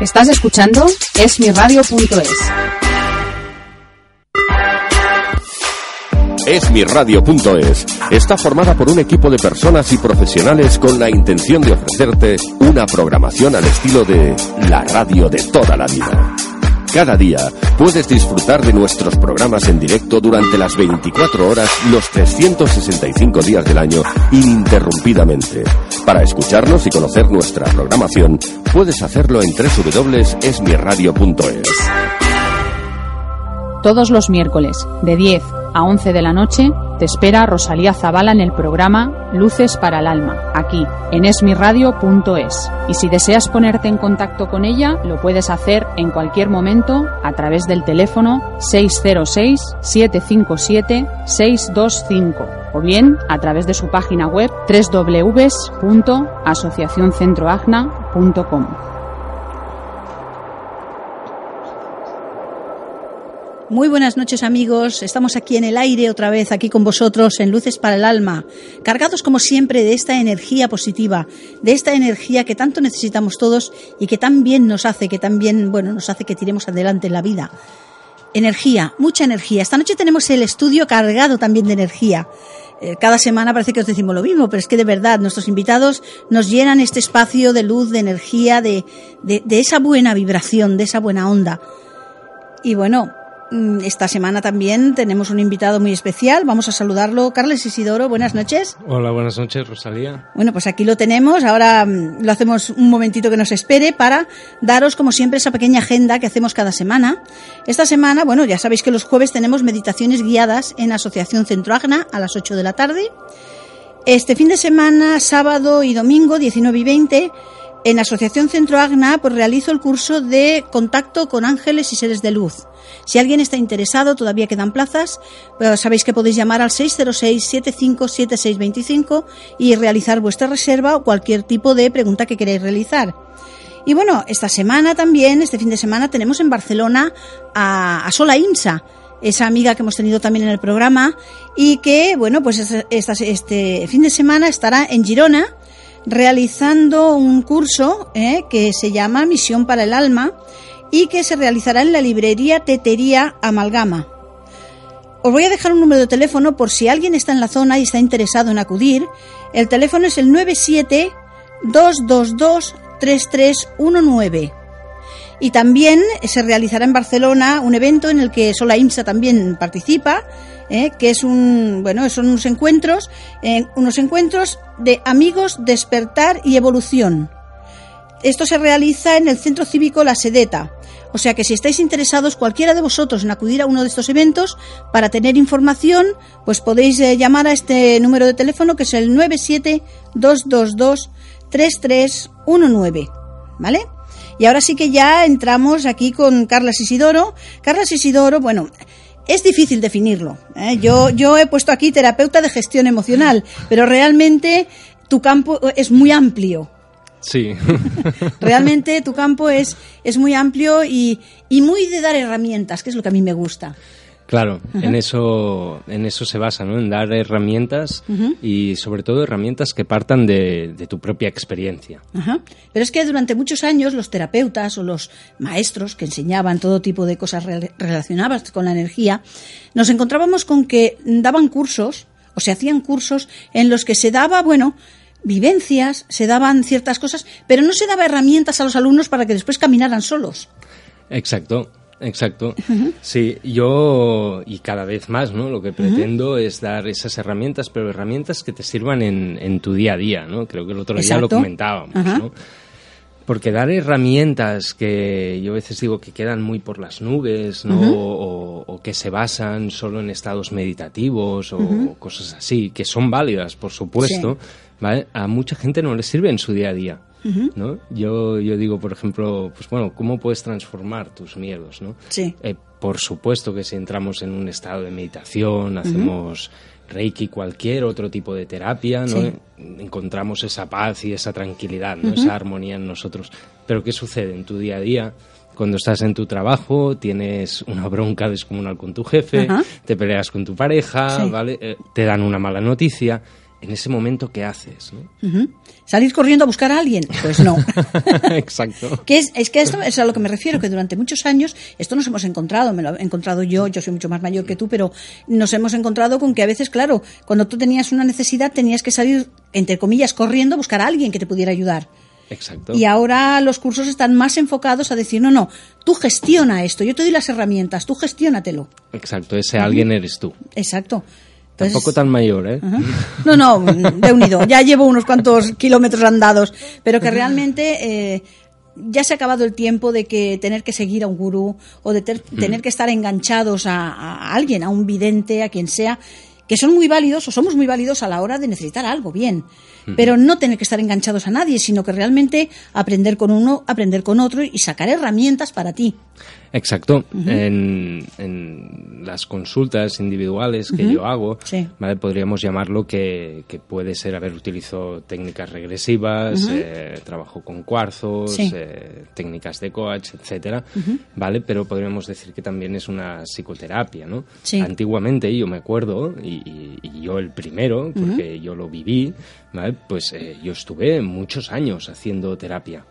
Estás escuchando esmiradio.es. Esmiradio.es está formada por un equipo de personas y profesionales con la intención de ofrecerte una programación al estilo de la radio de toda la vida. Cada día puedes disfrutar de nuestros programas en directo durante las 24 horas, los 365 días del año, ininterrumpidamente. Para escucharnos y conocer nuestra programación, puedes hacerlo en www.esmiradio.es. Todos los miércoles, de 10 a 11 de la noche, te espera Rosalía Zavala en el programa Luces para el Alma, aquí, en esmiradio.es. Y si deseas ponerte en contacto con ella, lo puedes hacer en cualquier momento a través del teléfono 606-757-625 o bien a través de su página web www.asociacioncentroagna.com. Muy buenas noches amigos, estamos aquí en el aire otra vez, aquí con vosotros en Luces para el Alma, cargados como siempre de esta energía positiva, de esta energía que tanto necesitamos todos y que tan bien nos hace, que tan bien, bueno, nos hace que tiremos adelante en la vida. Energía, mucha energía. Esta noche tenemos el estudio cargado también de energía. Eh, cada semana parece que os decimos lo mismo, pero es que de verdad nuestros invitados nos llenan este espacio de luz, de energía, de, de, de esa buena vibración, de esa buena onda. Y bueno, esta semana también tenemos un invitado muy especial. Vamos a saludarlo. Carles Isidoro, buenas noches. Hola, buenas noches, Rosalía. Bueno, pues aquí lo tenemos. Ahora mm, lo hacemos un momentito que nos espere para daros, como siempre, esa pequeña agenda que hacemos cada semana. Esta semana, bueno, ya sabéis que los jueves tenemos meditaciones guiadas en Asociación Centroagna a las 8 de la tarde. Este fin de semana, sábado y domingo, 19 y 20, en Asociación Centro Agna pues realizo el curso de contacto con ángeles y seres de luz. Si alguien está interesado, todavía quedan plazas, pues sabéis que podéis llamar al 606-757625 y realizar vuestra reserva o cualquier tipo de pregunta que queráis realizar. Y bueno, esta semana también, este fin de semana, tenemos en Barcelona a Sola Insa, esa amiga que hemos tenido también en el programa y que, bueno, pues este fin de semana estará en Girona realizando un curso eh, que se llama Misión para el Alma y que se realizará en la librería Tetería Amalgama. Os voy a dejar un número de teléfono por si alguien está en la zona y está interesado en acudir. El teléfono es el 97 222 3319. Y también se realizará en Barcelona un evento en el que Sola IMSA también participa, ¿eh? que es un, bueno, son unos encuentros, eh, unos encuentros de amigos, despertar y evolución. Esto se realiza en el Centro Cívico La Sedeta. O sea que si estáis interesados, cualquiera de vosotros, en acudir a uno de estos eventos, para tener información, pues podéis eh, llamar a este número de teléfono que es el 972223319. ¿Vale? Y ahora sí que ya entramos aquí con Carlas Isidoro. Carlas Isidoro, bueno, es difícil definirlo. ¿eh? Yo, yo he puesto aquí terapeuta de gestión emocional, pero realmente tu campo es muy amplio. Sí. realmente tu campo es, es muy amplio y, y muy de dar herramientas, que es lo que a mí me gusta. Claro, en eso, en eso se basa, ¿no? En dar herramientas y sobre todo herramientas que partan de, tu propia experiencia. Pero es que durante muchos años los terapeutas o los maestros que enseñaban todo tipo de cosas relacionadas con la energía, nos encontrábamos con que daban cursos o se hacían cursos en los que se daba, bueno, vivencias, se daban ciertas cosas, pero no se daba herramientas a los alumnos para que después caminaran solos. Exacto. Exacto. Sí, yo y cada vez más, ¿no? Lo que pretendo es dar esas herramientas, pero herramientas que te sirvan en, en, tu día a día, ¿no? Creo que el otro día lo comentábamos, ¿no? Porque dar herramientas que yo a veces digo que quedan muy por las nubes, ¿no? o, que se basan solo en estados meditativos o cosas así, que son válidas, por supuesto, ¿vale? A mucha gente no le sirve en su día a día. ¿No? Yo, yo digo, por ejemplo, pues bueno, ¿cómo puedes transformar tus miedos? ¿no? Sí. Eh, por supuesto que si entramos en un estado de meditación, hacemos Reiki, cualquier otro tipo de terapia, ¿no? encontramos esa paz y esa tranquilidad, ¿no? esa armonía en nosotros. Pero ¿qué sucede en tu día a día? Cuando estás en tu trabajo, tienes una bronca descomunal con tu jefe, te peleas con tu pareja, ¿vale? Eh, te dan una mala noticia en ese momento, ¿qué haces? ¿Salir corriendo a buscar a alguien? Pues no. Exacto. que es, es que esto es a lo que me refiero, que durante muchos años esto nos hemos encontrado, me lo he encontrado yo, yo soy mucho más mayor que tú, pero nos hemos encontrado con que a veces, claro, cuando tú tenías una necesidad tenías que salir, entre comillas, corriendo a buscar a alguien que te pudiera ayudar. Exacto. Y ahora los cursos están más enfocados a decir, no, no, tú gestiona esto, yo te doy las herramientas, tú gestiónatelo. Exacto, ese alguien eres tú. Exacto. Tampoco tan mayor, ¿eh? No, no, de unido. Ya llevo unos cuantos kilómetros andados, pero que realmente eh, ya se ha acabado el tiempo de que tener que seguir a un gurú o de tener que estar enganchados a, alguien, a un vidente, a quien sea, que son muy válidos o somos muy válidos a la hora de necesitar algo, bien pero no tener que estar enganchados a nadie, sino que realmente aprender con uno, aprender con otro y sacar herramientas para ti. Exacto. en, las consultas individuales que yo hago, ¿vale? podríamos llamarlo que, puede ser haber utilizado técnicas regresivas, eh, trabajo con cuarzos, eh, técnicas de coach, etcétera, ¿vale? Pero podríamos decir que también es una psicoterapia, ¿no? Antiguamente yo me acuerdo, y, y yo el primero, porque yo lo viví, pues eh, yo estuve muchos años haciendo terapia,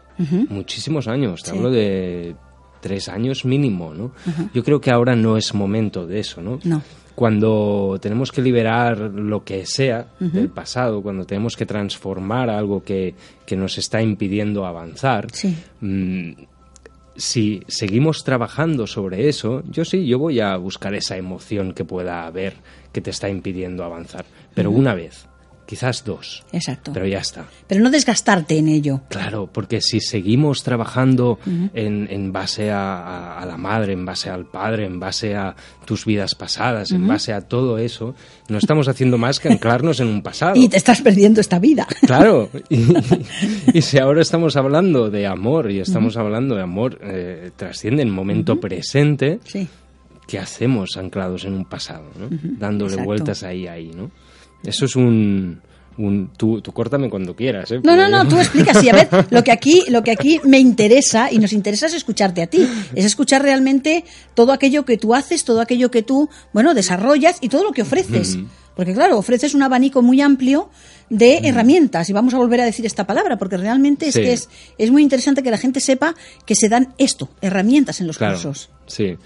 muchísimos años, te hablo de tres años mínimo, ¿no? Yo creo que ahora no es momento de eso, ¿no? Cuando tenemos que liberar lo que sea del pasado, cuando tenemos que transformar algo que, nos está impidiendo avanzar, mm, si seguimos trabajando sobre eso, yo sí, yo voy a buscar esa emoción que pueda haber que te está impidiendo avanzar, pero una vez quizás dos. Exacto. Pero ya está. Pero no desgastarte en ello. Claro, porque si seguimos trabajando en, en, base a, la madre, en base al padre, en base a tus vidas pasadas, en base a todo eso, no estamos haciendo más que anclarnos en un pasado. Y te estás perdiendo esta vida. Claro. Y, si ahora estamos hablando de amor y estamos hablando de amor, eh, trasciende el momento presente. Sí. ¿Qué hacemos anclados en un pasado? ¿no? Dándole vueltas ahí, ahí, ¿no? Eso es un... un tú, tú, córtame cuando quieras. ¿eh? No, no, no, tú explicas. Sí, a ver, lo que, aquí, lo que aquí me interesa y nos interesa es escucharte a ti. Es escuchar realmente todo aquello que tú haces, todo aquello que tú, bueno, desarrollas y todo lo que ofreces. Porque claro, ofreces un abanico muy amplio de herramientas, y vamos a volver a decir esta palabra, porque realmente es que es, es muy interesante que la gente sepa que se dan esto, herramientas en los cursos. Sí,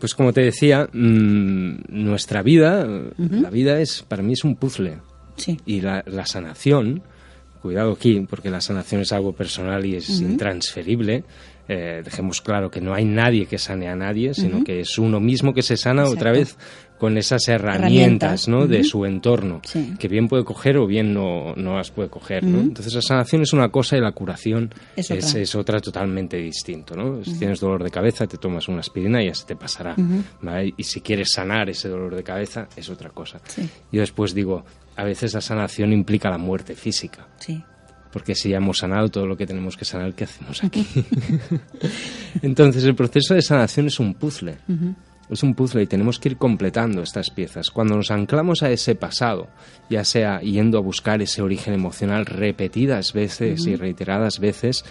pues como te decía, mm, nuestra vida, la vida es, para mí es un puzzle. Sí. Y la, sanación, cuidado aquí, porque la sanación es algo personal y es intransferible, eh, dejemos claro que no hay nadie que sane a nadie, sino que es uno mismo que se sana otra vez con esas herramientas, ¿no? de su entorno, que bien puede coger o bien no, no las puede coger. ¿no? Entonces la sanación es una cosa y la curación es otra, totalmente distinto. ¿no? Si tienes dolor de cabeza, te tomas una aspirina y ya se te pasará. Y si quieres sanar ese dolor de cabeza, es otra cosa. Yo después digo, a veces la sanación implica la muerte física. Sí porque si ya hemos sanado todo lo que tenemos que sanar, ¿qué hacemos aquí? Entonces, el proceso de sanación es un puzzle. Es un puzzle y tenemos que ir completando estas piezas. Cuando nos anclamos a ese pasado, ya sea yendo a buscar ese origen emocional repetidas veces y reiteradas veces,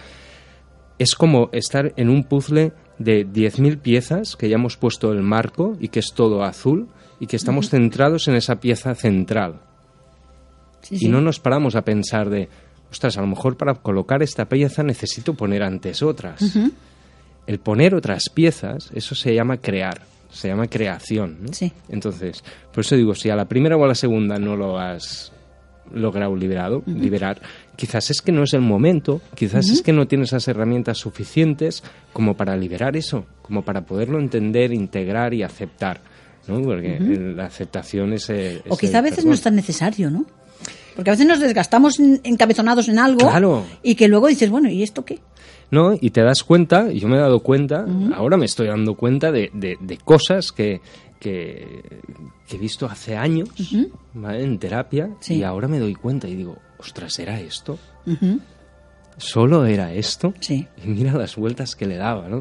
es como estar en un puzzle de 10.000 piezas que ya hemos puesto el marco y que es todo azul y que estamos centrados en esa pieza central. Y no nos paramos a pensar de, ostras, a lo mejor para colocar esta pieza necesito poner antes otras. El poner otras piezas, eso se llama crear, se llama creación. Entonces, por eso digo, si a la primera o a la segunda no lo has logrado liberado, liberar, quizás es que no es el momento, quizás es que no tienes las herramientas suficientes como para liberar eso, como para poderlo entender, integrar y aceptar. ¿no? Porque la aceptación es, O quizá a veces no es tan necesario, ¿no? Porque a veces nos desgastamos encabezonados en algo claro. y que luego dices, bueno, ¿y esto qué? No, y te das cuenta, y yo me he dado cuenta, ahora me estoy dando cuenta de, de, cosas que, que, he visto hace años en terapia y ahora me doy cuenta y digo, ostras, ¿era esto? ¿Solo era esto? Sí. Y mira las vueltas que le daba, ¿no?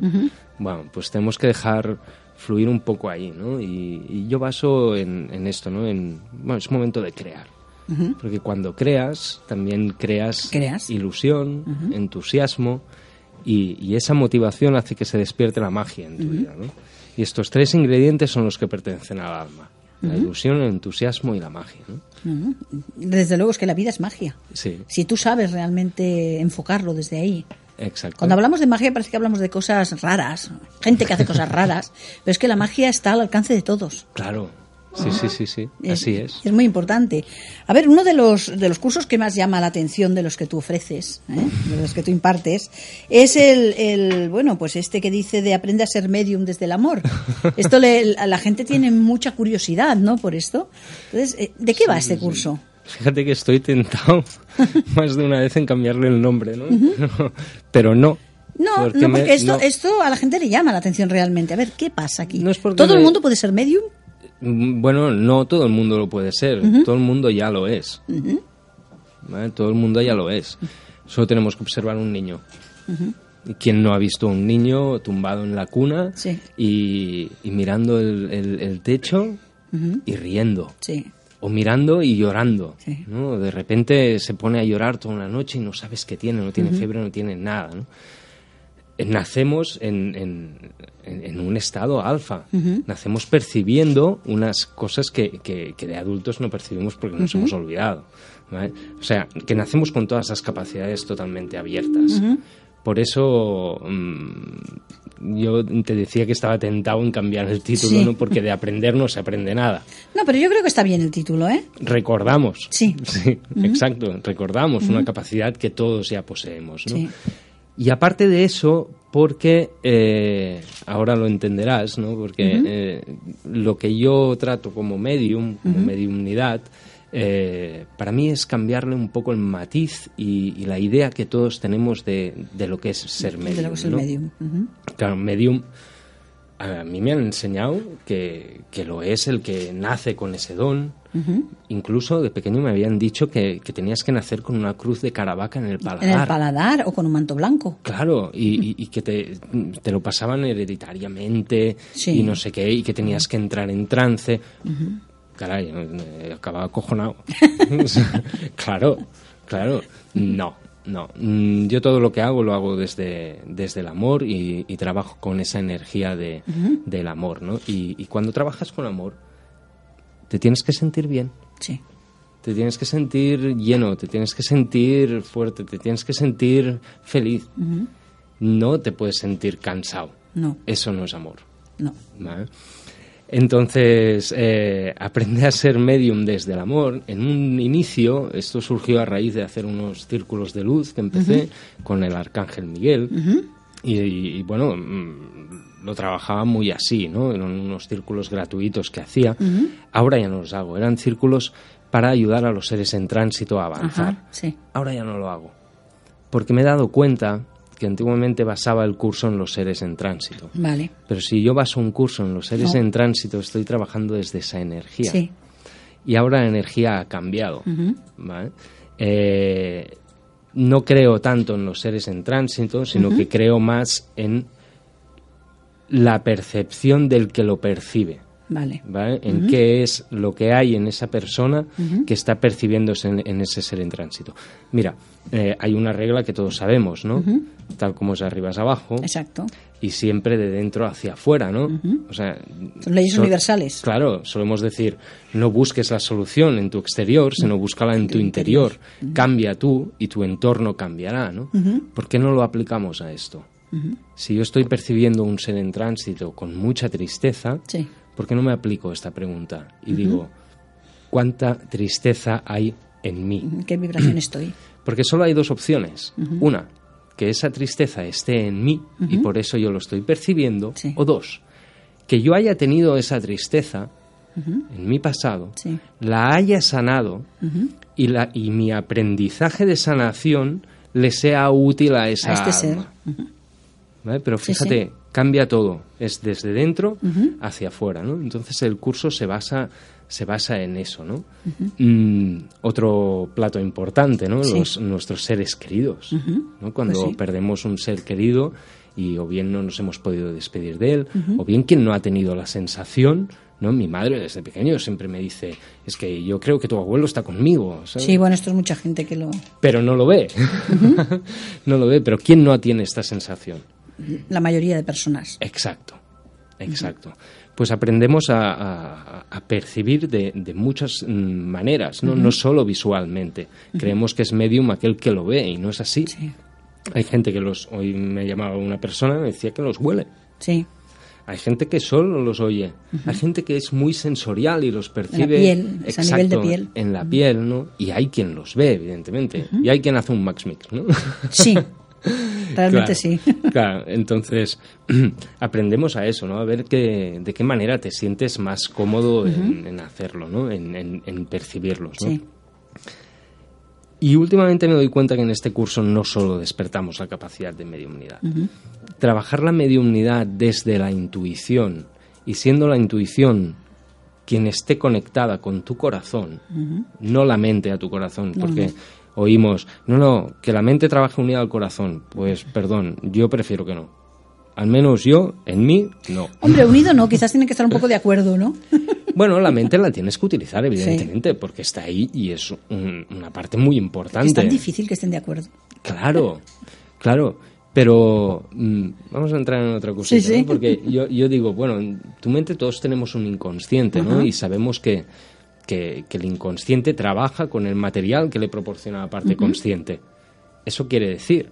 Bueno, pues tenemos que dejar fluir un poco ahí, ¿no? Y, yo baso en, en, esto, ¿no? En, bueno, es momento de crear. Porque cuando creas, también creas, ilusión, entusiasmo, y, esa motivación hace que se despierte la magia en tu vida. ¿no? Y estos tres ingredientes son los que pertenecen al alma. La ilusión, el entusiasmo y la magia. ¿no? Desde luego es que la vida es magia. Sí. Si tú sabes realmente enfocarlo desde ahí. Exacto. Cuando hablamos de magia parece que hablamos de cosas raras, gente que hace cosas raras, pero es que la magia está al alcance de todos. Claro, Sí, sí, sí, sí, así es. Es muy importante. A ver, uno de los, de los cursos que más llama la atención de los que tú ofreces, ¿eh? de los que tú impartes, es el, el, bueno, pues este que dice de aprende a ser medium desde el amor. Esto le, la gente tiene mucha curiosidad, ¿no? Por esto. Entonces, eh, ¿de qué va este curso? Fíjate que estoy tentado más de una vez en cambiarle el nombre, ¿no? Pero no, no, porque, no, porque esto, esto a la gente le llama la atención realmente. A ver, ¿qué pasa aquí? ¿Todo el mundo puede ser medium? Mm, bueno, no todo el mundo lo puede ser, todo el mundo ya lo es. Todo el mundo ya lo es. Solo tenemos que observar un niño. ¿Quién no ha visto un niño tumbado en la cuna y, mirando el, techo y riendo? O mirando y llorando. De repente se pone a llorar toda una noche y no sabes qué tiene, no tiene fiebre, no tiene nada. ¿no? Nacemos en, en, un estado alfa. Nacemos percibiendo unas cosas que, que, de adultos no percibimos porque nos hemos olvidado. O sea, que nacemos con todas esas capacidades totalmente abiertas. Por eso mm, yo te decía que estaba tentado en cambiar el título, ¿no? porque de aprender no se aprende nada. No, pero yo creo que está bien el título, ¿eh? Recordamos. Sí. Sí, exacto. Recordamos una capacidad que todos ya poseemos, ¿no? Y aparte de eso, porque eh, ahora lo entenderás, ¿no? Porque eh, lo que yo trato como medium, como mediumnidad, eh, para mí es cambiarle un poco el matiz y, la idea que todos tenemos de, lo que es ser medium. De lo que es el medium. Claro, medium a mí me han enseñado que, que, lo es el que nace con ese don. Incluso de pequeño me habían dicho que, que, tenías que nacer con una cruz de caravaca en el paladar. En el paladar o con un manto blanco. Claro, y, y, que te, te, lo pasaban hereditariamente y no sé qué, y que tenías que entrar en trance. Caray, acababa acojonado. claro, claro, no. No, mm, yo todo lo que hago lo hago desde, desde el amor y, trabajo con esa energía de, del amor, ¿no? Y, cuando trabajas con amor, te tienes que sentir bien. Sí. Te tienes que sentir lleno, te tienes que sentir fuerte, te tienes que sentir feliz. No te puedes sentir cansado. No. Eso no es amor. No. Entonces, eh, aprende a ser medium desde el amor. En un inicio, esto surgió a raíz de hacer unos círculos de luz que empecé con el arcángel Miguel. Y, bueno, mm, lo trabajaba muy así, ¿no? Eran unos círculos gratuitos que hacía. Ahora ya no los hago. Eran círculos para ayudar a los seres en tránsito a avanzar. Ahora ya no lo hago. Porque me he dado cuenta que antiguamente basaba el curso en los seres en tránsito. Vale. Pero si yo baso un curso en los seres en tránsito, estoy trabajando desde esa energía. Sí. Y ahora la energía ha cambiado. Eh, no creo tanto en los seres en tránsito, sino que creo más en la percepción del que lo percibe. Vale. En qué es lo que hay en esa persona que está percibiéndose en, ese ser en tránsito. Mira, eh, hay una regla que todos sabemos, ¿no? Tal como es arriba es abajo. Exacto. Y siempre de dentro hacia afuera, ¿no? O sea, son leyes universales. Claro, solemos decir, no busques la solución en tu exterior, sino búscala en tu interior. Cambia tú y tu entorno cambiará, ¿no? ¿Por qué no lo aplicamos a esto? Si yo estoy percibiendo un ser en tránsito con mucha tristeza, sí ¿por qué no me aplico esta pregunta? Y digo, ¿cuánta tristeza hay en mí? ¿En qué vibración estoy? Porque solo hay dos opciones. Una, que esa tristeza esté en mí y por eso yo lo estoy percibiendo. O dos, que yo haya tenido esa tristeza en mi pasado, la haya sanado y, la, y mi aprendizaje de sanación le sea útil a esa este ser. Pero fíjate, cambia todo, es desde dentro hacia afuera, ¿no? Entonces el curso se basa se basa en eso, ¿no? Mm, otro plato importante, ¿no? Los, nuestros seres queridos, ¿no? Cuando pues perdemos un ser querido y o bien no nos hemos podido despedir de él, o bien quien no ha tenido la sensación, ¿no? Mi madre desde pequeño siempre me dice, es que yo creo que tu abuelo está conmigo. Sí, bueno, esto es mucha gente que lo... Pero no lo ve, no lo ve, pero ¿quién no tiene esta sensación? La mayoría de personas. Exacto, exacto pues aprendemos a, percibir de, muchas mm, maneras, ¿no? no solo visualmente. Creemos que es medium aquel que lo ve y no es así. Hay gente que los, hoy me llamaba una persona y me decía que los huele. Sí. Hay gente que solo los oye. Hay gente que es muy sensorial y los percibe. En la piel, exacto, a nivel de piel. En la piel, ¿no? Y hay quien los ve, evidentemente. Y hay quien hace un max mix, ¿no? Sí. Realmente sí. Claro, entonces aprendemos a eso, ¿no? A ver que, de qué manera te sientes más cómodo en, hacerlo, ¿no? En, percibirlos, ¿no? Sí. Y últimamente me doy cuenta que en este curso no solo despertamos la capacidad de mediumnidad. Trabajar la mediumnidad desde la intuición y siendo la intuición quien esté conectada con tu corazón, no la mente a tu corazón, porque oímos, no, no, que la mente trabaje unida al corazón. Pues perdón, yo prefiero que no. Al menos yo, en mí, no. Hombre, unido no, quizás tienen que estar un poco de acuerdo, ¿no? Bueno, la mente la tienes que utilizar, evidentemente, porque está ahí y es una parte muy importante. Es tan difícil que estén de acuerdo. Claro, claro. Pero mm, vamos a entrar en otra cosita, ¿no? Porque yo, yo, digo, bueno, en tu mente todos tenemos un inconsciente, ¿no? Y sabemos que, que, el inconsciente trabaja con el material que le proporciona la parte consciente. Eso quiere decir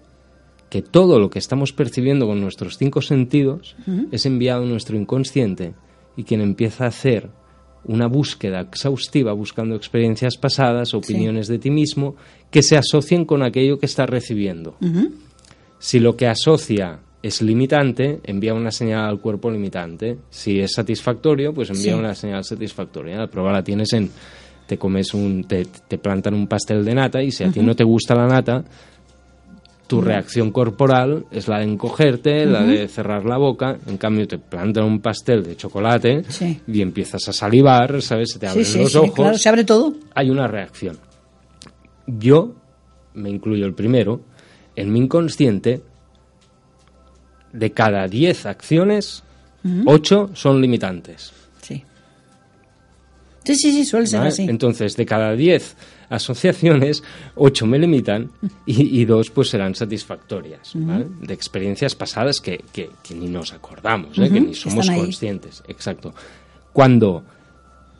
que todo lo que estamos percibiendo con nuestros cinco sentidos es enviado a nuestro inconsciente y quien empieza a hacer una búsqueda exhaustiva buscando experiencias pasadas, opiniones de ti mismo, que se asocien con aquello que está recibiendo. Si lo que asocia es limitante, envía una señal al cuerpo limitante. Si es satisfactorio, pues envía una señal satisfactoria. La prueba la tienes en te comes un te, plantan un pastel de nata y si a ti no te gusta la nata, tu reacción corporal es la de encogerte, la de cerrar la boca. En cambio, te plantan un pastel de chocolate y empiezas a salivar, ¿sabes? Se te abren los ojos. Claro, se abre todo. Hay una reacción. Yo, me incluyo el primero, en mi inconsciente de cada 10 acciones, 8 son limitantes. Sí. Sí, sí, sí, suele ser así. Entonces, de cada 10 asociaciones, 8 me limitan y, y 2 pues serán satisfactorias, De experiencias pasadas que, que, ni nos acordamos, ¿eh? que ni somos conscientes. Exacto. Cuando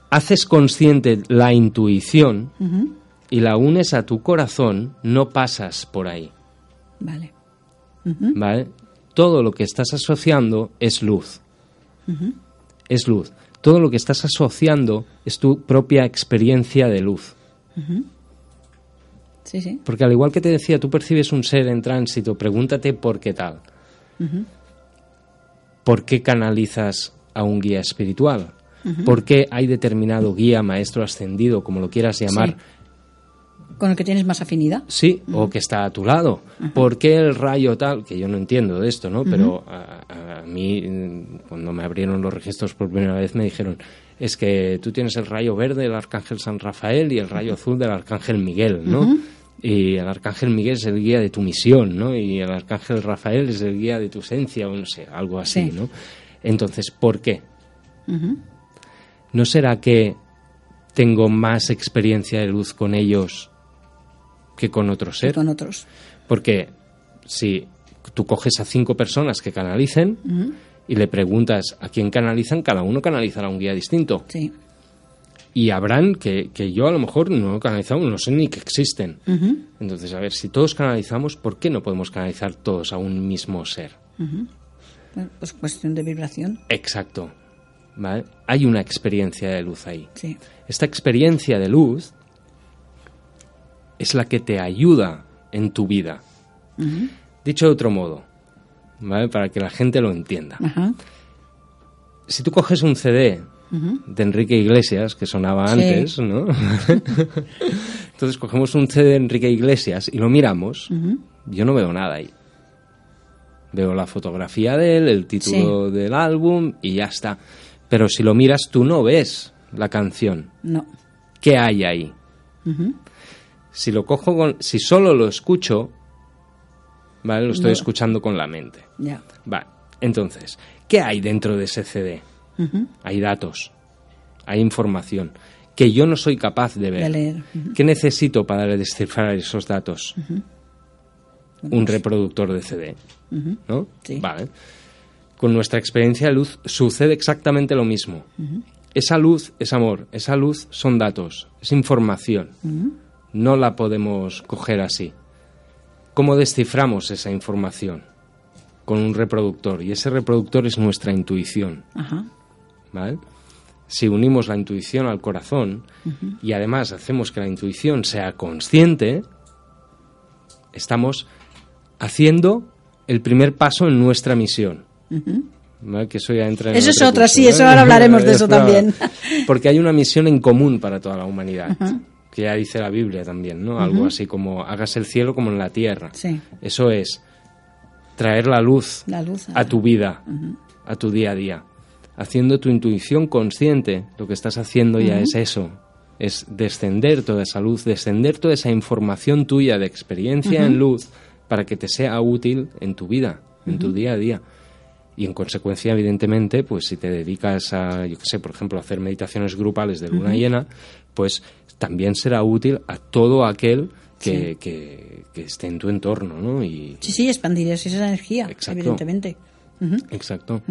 haces consciente la intuición y la unes a tu corazón, no pasas por ahí. Vale. ¿Vale? Todo lo que estás asociando es luz. Es luz. Todo lo que estás asociando es tu propia experiencia de luz. Sí, sí. Porque al igual que te decía, tú percibes un ser en tránsito, pregúntate por qué tal. ¿Por qué canalizas a un guía espiritual? ¿Por qué hay determinado guía, maestro ascendido, como lo quieras llamar, con el que tienes más afinidad. Sí, o que está a tu lado. ¿Por qué el rayo tal? Que yo no entiendo de esto, ¿no? Pero a, mí, cuando me abrieron los registros por primera vez, me dijeron, es que tú tienes el rayo verde del arcángel San Rafael y el rayo azul del arcángel Miguel, ¿no? Y el arcángel Miguel es el guía de tu misión, ¿no? Y el arcángel Rafael es el guía de tu esencia, o no sé, algo así, ¿no? Entonces, ¿por qué? ¿No será que tengo más experiencia de luz con ellos que con otros seres. Con otros. Porque si tú coges a cinco personas que canalicen y le preguntas a quién canalizan, cada uno canalizará un guía distinto. Sí. Y habrán que, que yo a lo mejor no he canalizado, no sé ni que existen. Entonces, a ver, si todos canalizamos, ¿por qué no podemos canalizar todos a un mismo ser? pues cuestión de vibración. Exacto. ¿Vale? Hay una experiencia de luz ahí. Sí. Esta experiencia de luz es la que te ayuda en tu vida. Dicho de otro modo, ¿vale? para que la gente lo entienda. Si tú coges un CD de Enrique Iglesias, que sonaba antes, ¿no? Entonces cogemos un CD de Enrique Iglesias y lo miramos, yo no veo nada ahí. Veo la fotografía de él, el título del álbum y ya está. Pero si lo miras, tú no ves la canción. No. ¿Qué hay ahí? Si lo cojo con, si solo lo escucho, ¿vale? Lo estoy escuchando con la mente. Ya. Vale. Entonces, ¿qué hay dentro de ese CD? Hay datos, hay información que yo no soy capaz de ver. De leer. ¿Qué necesito para descifrar esos datos? Un reproductor de CD, ¿no? Sí. Vale. Con nuestra experiencia de luz sucede exactamente lo mismo. Esa luz es amor, esa luz son datos, es información. No la podemos coger así. ¿Cómo desciframos esa información? Con un reproductor. Y ese reproductor es nuestra intuición. Ajá. ¿vale? Si unimos la intuición al corazón y además hacemos que la intuición sea consciente, estamos haciendo el primer paso en nuestra misión. ¿vale? Que eso ya entra en Eso es otra, sí, eso ahora hablaremos de eso también. Porque hay una misión en común para toda la humanidad, que ya dice la Biblia también, ¿no? Algo así como hagas el cielo como en la tierra. Sí. Eso es traer la luz, La luz. a tu vida, a tu día a día. Haciendo tu intuición consciente, lo que estás haciendo ya es eso, es descender toda esa luz, descender toda esa información tuya de experiencia en luz para que te sea útil en tu vida, en tu día a día. Y en consecuencia, evidentemente, pues si te dedicas a, yo qué sé, por ejemplo, a hacer meditaciones grupales de luna llena, pues también será útil a todo aquel que, que- que esté en tu entorno, ¿no? Y, Sí, sí, expandirás esa energía, Exacto. evidentemente. Exacto.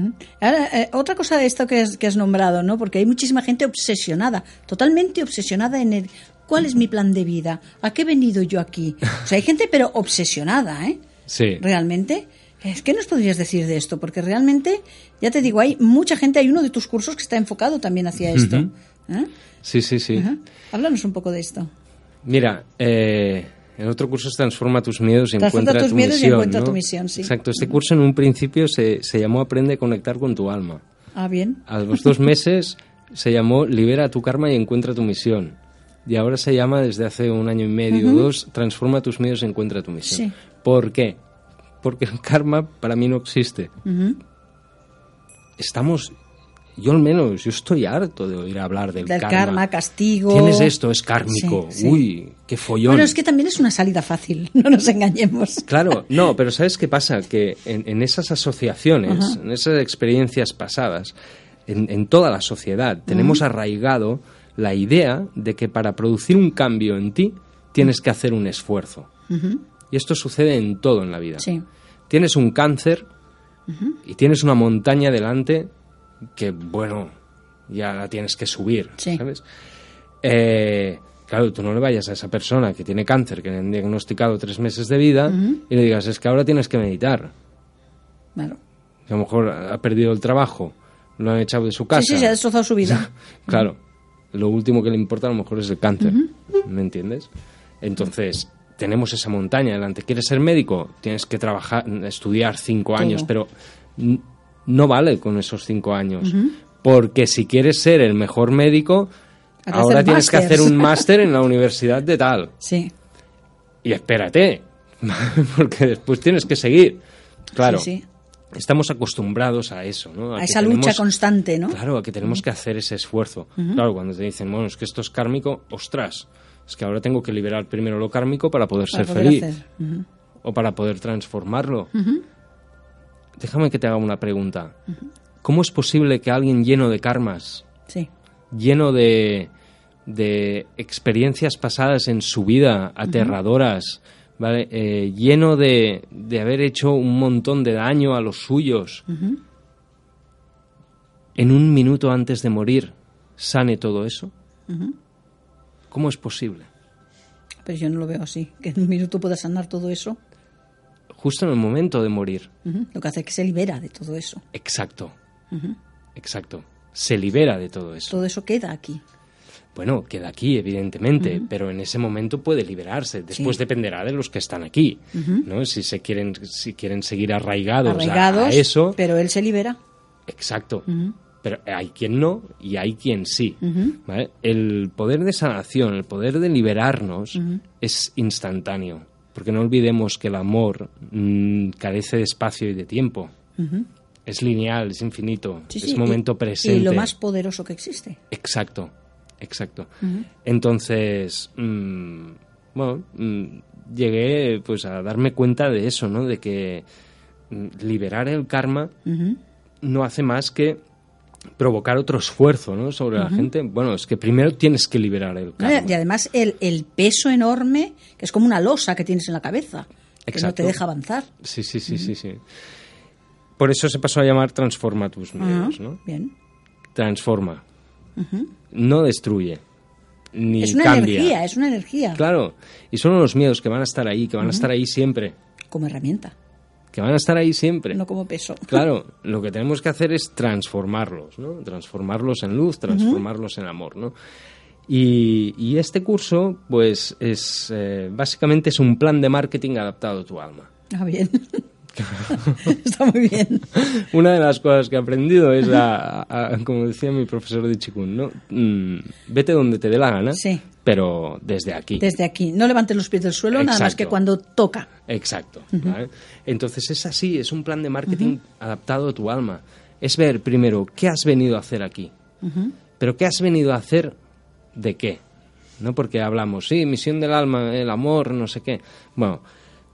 Ahora, eh, otra cosa de esto que has, que has nombrado, ¿no? Porque hay muchísima gente obsesionada, totalmente obsesionada en el ¿cuál es mi plan de vida? ¿A qué he venido yo aquí? O sea, hay gente pero obsesionada, ¿eh? Sí. Realmente. Es que nos podrías decir de esto, porque realmente, ya te digo, hay mucha gente, hay uno de tus cursos que está enfocado también hacia esto. ¿Eh? Sí, sí, sí. Ajá. Háblanos un poco de esto. Mira, eh, el otro curso es Transforma tus miedos y Transforma encuentra tus tu miedos y misión. encuentra ¿no? tu misión, sí. Exacto. Este curso en un principio se, se llamó Aprende a conectar con tu alma. Ah, bien. A los dos meses se llamó Libera tu karma y encuentra tu misión. Y ahora se llama, desde hace un año y medio o dos, Transforma tus miedos y encuentra tu misión. Sí. ¿Por qué? Porque el karma para mí no existe. Estamos, yo al menos, yo estoy harto de oír hablar del, Del karma, castigo. Tienes esto, es kármico. Sí, sí. Uy, qué follón. Bueno, es que también es una salida fácil, no nos engañemos. Claro, no, pero ¿sabes qué pasa? Que en, en esas asociaciones, en esas experiencias pasadas, en, en toda la sociedad, tenemos arraigado la idea de que para producir un cambio en ti tienes que hacer un esfuerzo. Y esto sucede en todo en la vida. Sí. Tienes un cáncer y tienes una montaña delante que, bueno, ya la tienes que subir, Sí. ¿sabes? Eh, claro, tú no le vayas a esa persona que tiene cáncer, que le han diagnosticado tres meses de vida, y le digas, es que ahora tienes que meditar. Claro. Que a lo mejor ha perdido el trabajo, lo han echado de su casa. Sí, sí, se ha destrozado su vida. Claro, lo último que le importa a lo mejor es el cáncer, ¿me entiendes? Entonces, tenemos esa montaña delante. ¿Quieres ser médico? Tienes que trabajar, estudiar cinco años, pero no vale con esos cinco años. Porque si quieres ser el mejor médico, ahora tienes que hacer un máster en la universidad de tal. Sí. Y espérate, porque después tienes que seguir. Claro, Sí, sí. estamos acostumbrados a eso, ¿no? A esa lucha tenemos- constante, ¿no? Claro, que tenemos que hacer ese esfuerzo. Claro, cuando te dicen, bueno, es que esto es kármico, ostras, es que ahora tengo que liberar primero lo kármico para poder Para ser poder feliz o para poder transformarlo. Déjame que te haga una pregunta. ¿Cómo es posible que alguien lleno de karmas, Sí. lleno de, de experiencias pasadas en su vida aterradoras, ¿vale? Eh, lleno de, de haber hecho un montón de daño a los suyos, en un minuto antes de morir sane todo eso? ¿Cómo es posible? Pero yo no lo veo así, que en un minuto pueda sanar todo eso. Justo en el momento de morir. Lo que hace es que se libera de todo eso. Exacto. Exacto. Se libera de todo eso. Todo eso queda aquí. Bueno, queda aquí, evidentemente, pero en ese momento puede liberarse. Después dependerá de los que están aquí, ¿no? Si se quieren, si quieren seguir arraigados, Arraigados, a, eso. pero él se libera. Exacto. pero hay quien no y hay quien sí. El poder de sanación, el poder de liberarnos es instantáneo, porque no olvidemos que el amor mm, carece de espacio y de tiempo. Es lineal, es infinito, es momento presente. Y lo más poderoso que existe. Exacto, exacto. Entonces, mm, bueno, mm, llegué pues a darme cuenta de eso, ¿no? De que liberar el karma no hace más que provocar otro esfuerzo ¿no? sobre la gente. Bueno, es que primero tienes que liberar el karma. Y además el, el, peso enorme, que es como una losa que tienes en la cabeza, que no te deja avanzar. Sí, sí, sí, sí, sí. Por eso se pasó a llamar transforma tus miedos, ¿no? Bien. Transforma. No destruye. Ni es una energía, es una energía. Claro, y son los miedos que van a estar ahí, que van a estar ahí siempre. Como herramienta que van a estar ahí siempre. No como peso. Claro, lo que tenemos que hacer es transformarlos, ¿no? Transformarlos en luz, transformarlos en amor, ¿no? Y, este curso, pues, es eh, básicamente es un plan de marketing adaptado a tu alma. Ah, bien. Está muy bien. Una de las cosas que he aprendido es, a, como decía mi profesor de Chikun, ¿no? Mm, vete donde te dé la gana, sí. pero desde aquí. Desde aquí. No levantes los pies del suelo, nada más que cuando toca. Exacto. Entonces es así, es un plan de marketing adaptado a tu alma. Es ver primero qué has venido a hacer aquí. Pero qué has venido a hacer de qué. ¿No? Porque hablamos, sí, misión del alma, el amor, no sé qué. Bueno,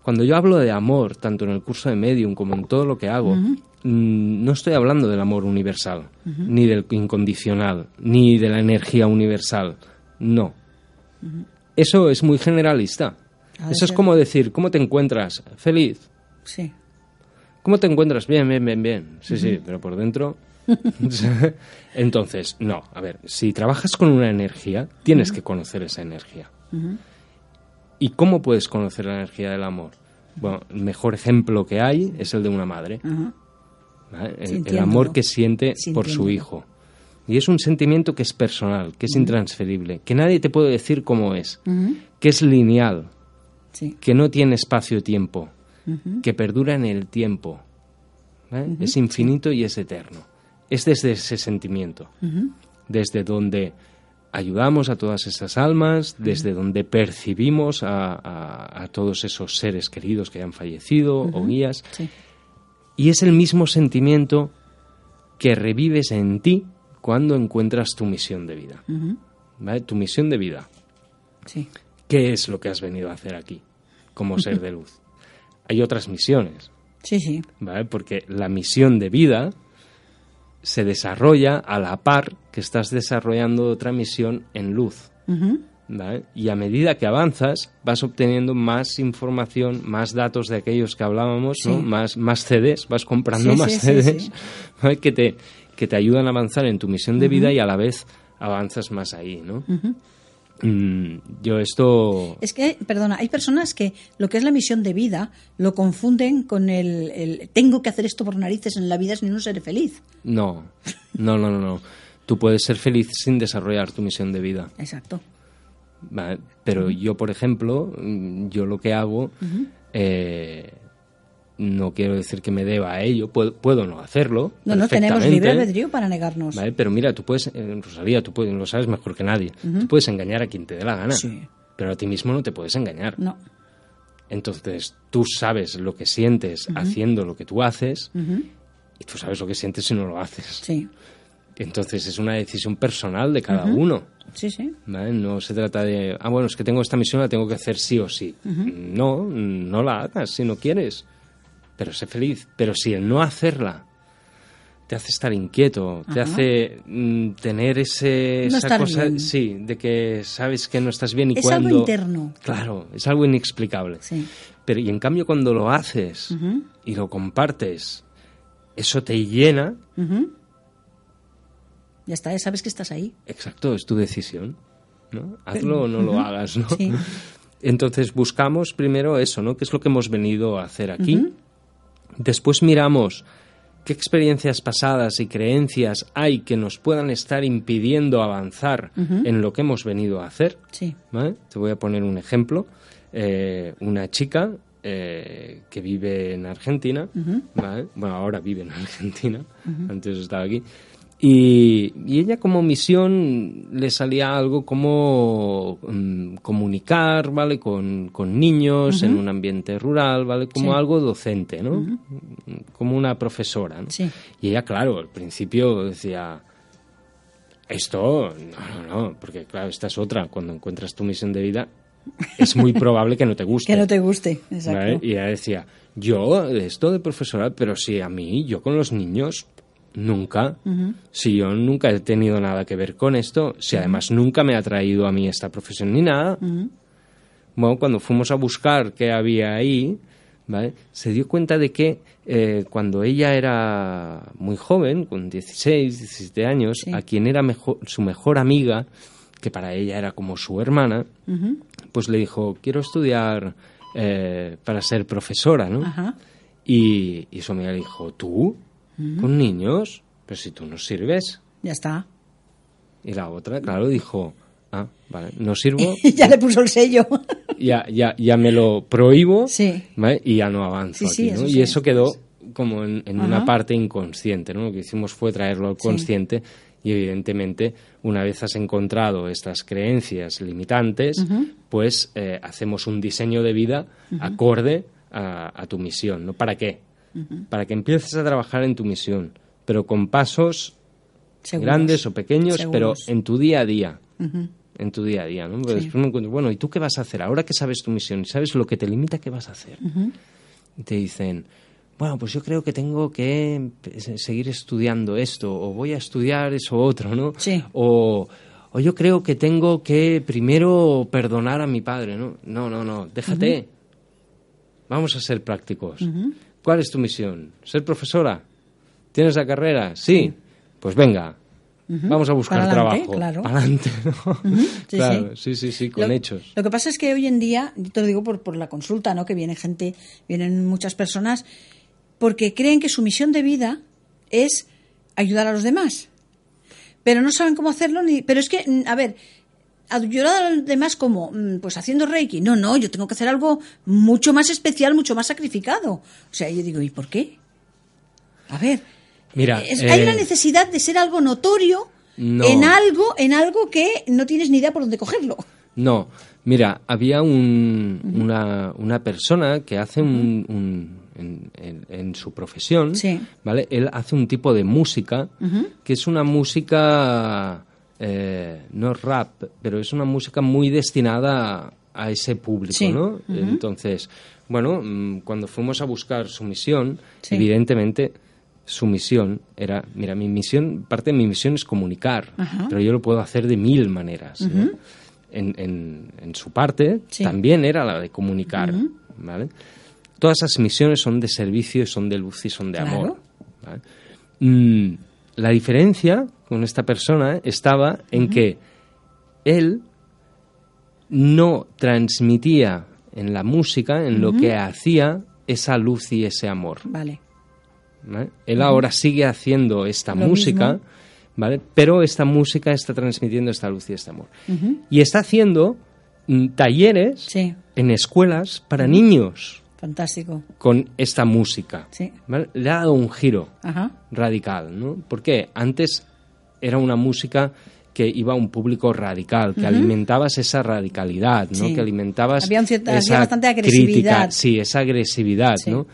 cuando yo hablo de amor, tanto en el curso de Medium como en todo lo que hago, mm, no estoy hablando del amor universal, ni del incondicional, ni de la energía universal. No. Eso es muy generalista. Eso es como decir, ¿cómo te encuentras? Feliz. Sí. ¿Cómo te encuentras? Bien, bien, bien, bien. Sí, sí, pero por dentro... Entonces, no, a ver, si trabajas con una energía, tienes que conocer esa energía. ¿Y cómo puedes conocer la energía del amor? Bueno, el mejor ejemplo que hay es el de una madre. el, amor que siente por su hijo. Y es un sentimiento que es personal, que es intransferible, que nadie te puede decir cómo es, que es lineal, que no tiene espacio-tiempo, que perdura en el tiempo. Es infinito y es eterno. Es desde ese sentimiento, desde donde ayudamos a todas esas almas, desde donde percibimos a, todos esos seres queridos que han fallecido o guías. Y es el mismo sentimiento que revives en ti cuando encuentras tu misión de vida. Tu misión de vida. ¿Qué es lo que has venido a hacer aquí como ser de luz? Hay otras misiones. Sí, sí. Porque la misión de vida se desarrolla a la par que estás desarrollando otra misión en luz. Y a medida que avanzas, vas obteniendo más información, más datos de aquellos que hablábamos, más, más CDs, vas comprando más CDs que, te, que te ayudan a avanzar en tu misión de vida y a la vez avanzas más ahí. ¿no? Yo esto... Es que, perdona, hay personas que lo que es la misión de vida lo confunden con el, tengo que hacer esto por narices en la vida si no seré feliz. No, no, no, no, Tú puedes ser feliz sin desarrollar tu misión de vida. Exacto. Pero yo, por ejemplo, mm, yo lo que hago no quiero decir que me deba a ello, puedo, no hacerlo. No, no tenemos libre albedrío para negarnos. Pero mira, tú puedes, eh, Rosalía, tú puedes, lo sabes mejor que nadie, tú puedes engañar a quien te dé la gana, pero a ti mismo no te puedes engañar. No. Entonces, tú sabes lo que sientes haciendo lo que tú haces y tú sabes lo que sientes si no lo haces. Sí. Entonces, es una decisión personal de cada uno. Sí, sí. No se trata de, ah, bueno, es que tengo esta misión, la tengo que hacer sí o sí. No, no la hagas si no quieres pero sé feliz. Pero si el no hacerla te hace estar inquieto, te hace mm, tener ese, esa cosa, sí, de que sabes que no estás bien y es cuando... algo interno. Claro, es algo inexplicable. Sí. Pero y en cambio cuando lo haces y lo compartes, eso te llena. Ya está, ya sabes que estás ahí. Exacto, es tu decisión. ¿no? Hazlo o no lo hagas, ¿no? Entonces buscamos primero eso, ¿no? ¿Qué es lo que hemos venido a hacer aquí? Después miramos qué experiencias pasadas y creencias hay que nos puedan estar impidiendo avanzar en lo que hemos venido a hacer. Sí. Te voy a poner un ejemplo. Eh, una chica eh, que vive en Argentina, bueno, ahora vive en Argentina, antes estaba aquí, Y, ella como misión le salía algo como mm, comunicar, ¿vale? Con, con niños en un ambiente rural, ¿vale? Como algo docente, ¿no? Como una profesora, ¿no? Y ella, claro, al principio decía, esto, no, no, no, porque claro, esta es otra. Cuando encuentras tu misión de vida, es muy probable que no te guste. que no te guste, exacto. Y ella decía, yo, esto de profesora, pero si a mí, yo con los niños, Nunca. Si yo nunca he tenido nada que ver con esto, si además nunca me ha traído a mí esta profesión ni nada. Bueno, cuando fuimos a buscar qué había ahí, ¿vale? se dio cuenta de que eh, cuando ella era muy joven, con 16, 17 años, a quien era mejor, su mejor amiga, que para ella era como su hermana, pues le dijo, quiero estudiar eh, para ser profesora, ¿no? Y, y su amiga le dijo, ¿tú? Con niños, pero si tú no sirves. Ya está. Y la otra, claro, dijo, ah, vale, no sirvo. ya le puso el sello. ya, ya, ya me lo prohíbo sí. y ya no avanzo aquí, ¿no? y eso quedó como en, una parte inconsciente, ¿no? Lo que hicimos fue traerlo al consciente y evidentemente una vez has encontrado estas creencias limitantes, pues eh, hacemos un diseño de vida acorde a, a, tu misión, ¿no? ¿Para qué? Para que empieces a trabajar en tu misión, pero con pasos grandes o pequeños, pero en tu día a día. En tu día a día, ¿no? después me encuentro, bueno, ¿y tú qué vas a hacer? Ahora que sabes tu misión y sabes lo que te limita, ¿qué vas a hacer? Y te dicen, bueno, pues yo creo que tengo que seguir estudiando esto, o voy a estudiar eso otro, ¿no? Sí. O, o yo creo que tengo que primero perdonar a mi padre, ¿no? No, no, no, déjate. Vamos a ser prácticos. ¿Cuál es tu misión? ¿Ser profesora? ¿Tienes la carrera? Sí. Pues venga, Vamos a buscar trabajo. Claro. Adelante, claro, sí, sí, sí, con hechos. Lo que pasa es que hoy en día, te lo digo por, por la consulta, ¿no? Que viene gente, vienen muchas personas, porque creen que su misión de vida es ayudar a los demás. Pero no saben cómo hacerlo ni. Pero es que, a ver, ayudar a los demás como, mm, pues haciendo Reiki. No, no, yo tengo que hacer algo mucho más especial, mucho más sacrificado. O sea, yo digo, ¿y por qué? A ver, Mira, hay una eh, necesidad de ser algo notorio en algo, en algo que no tienes ni idea por dónde cogerlo. No, mira, había un, una, una, persona que hace un, en, su profesión, ¿vale? Él hace un tipo de música que es una música eh, no rap, pero es una música muy destinada a, ese público, ¿no? Entonces, bueno, mm, cuando fuimos a buscar su misión, evidentemente su misión era, mira, mi misión, parte de mi misión es comunicar, pero yo lo puedo hacer de mil maneras. en, su parte también era la de comunicar, ¿vale? Todas esas misiones son de servicio, son de luz y son de amor. Mm, la diferencia con esta persona estaba en que él no transmitía en la música, en lo que hacía, esa luz y ese amor. Vale. Él ahora sigue haciendo esta música, ¿vale? Pero esta música está transmitiendo esta luz y este amor. Y está haciendo mm, talleres en escuelas para niños. Fantástico. Con esta música. Le ha dado un giro radical, ¿no? Porque antes era una música que iba a un público radical, que alimentabas esa radicalidad, ¿no? Que alimentabas había, bastante agresividad. sí, esa agresividad, ¿no?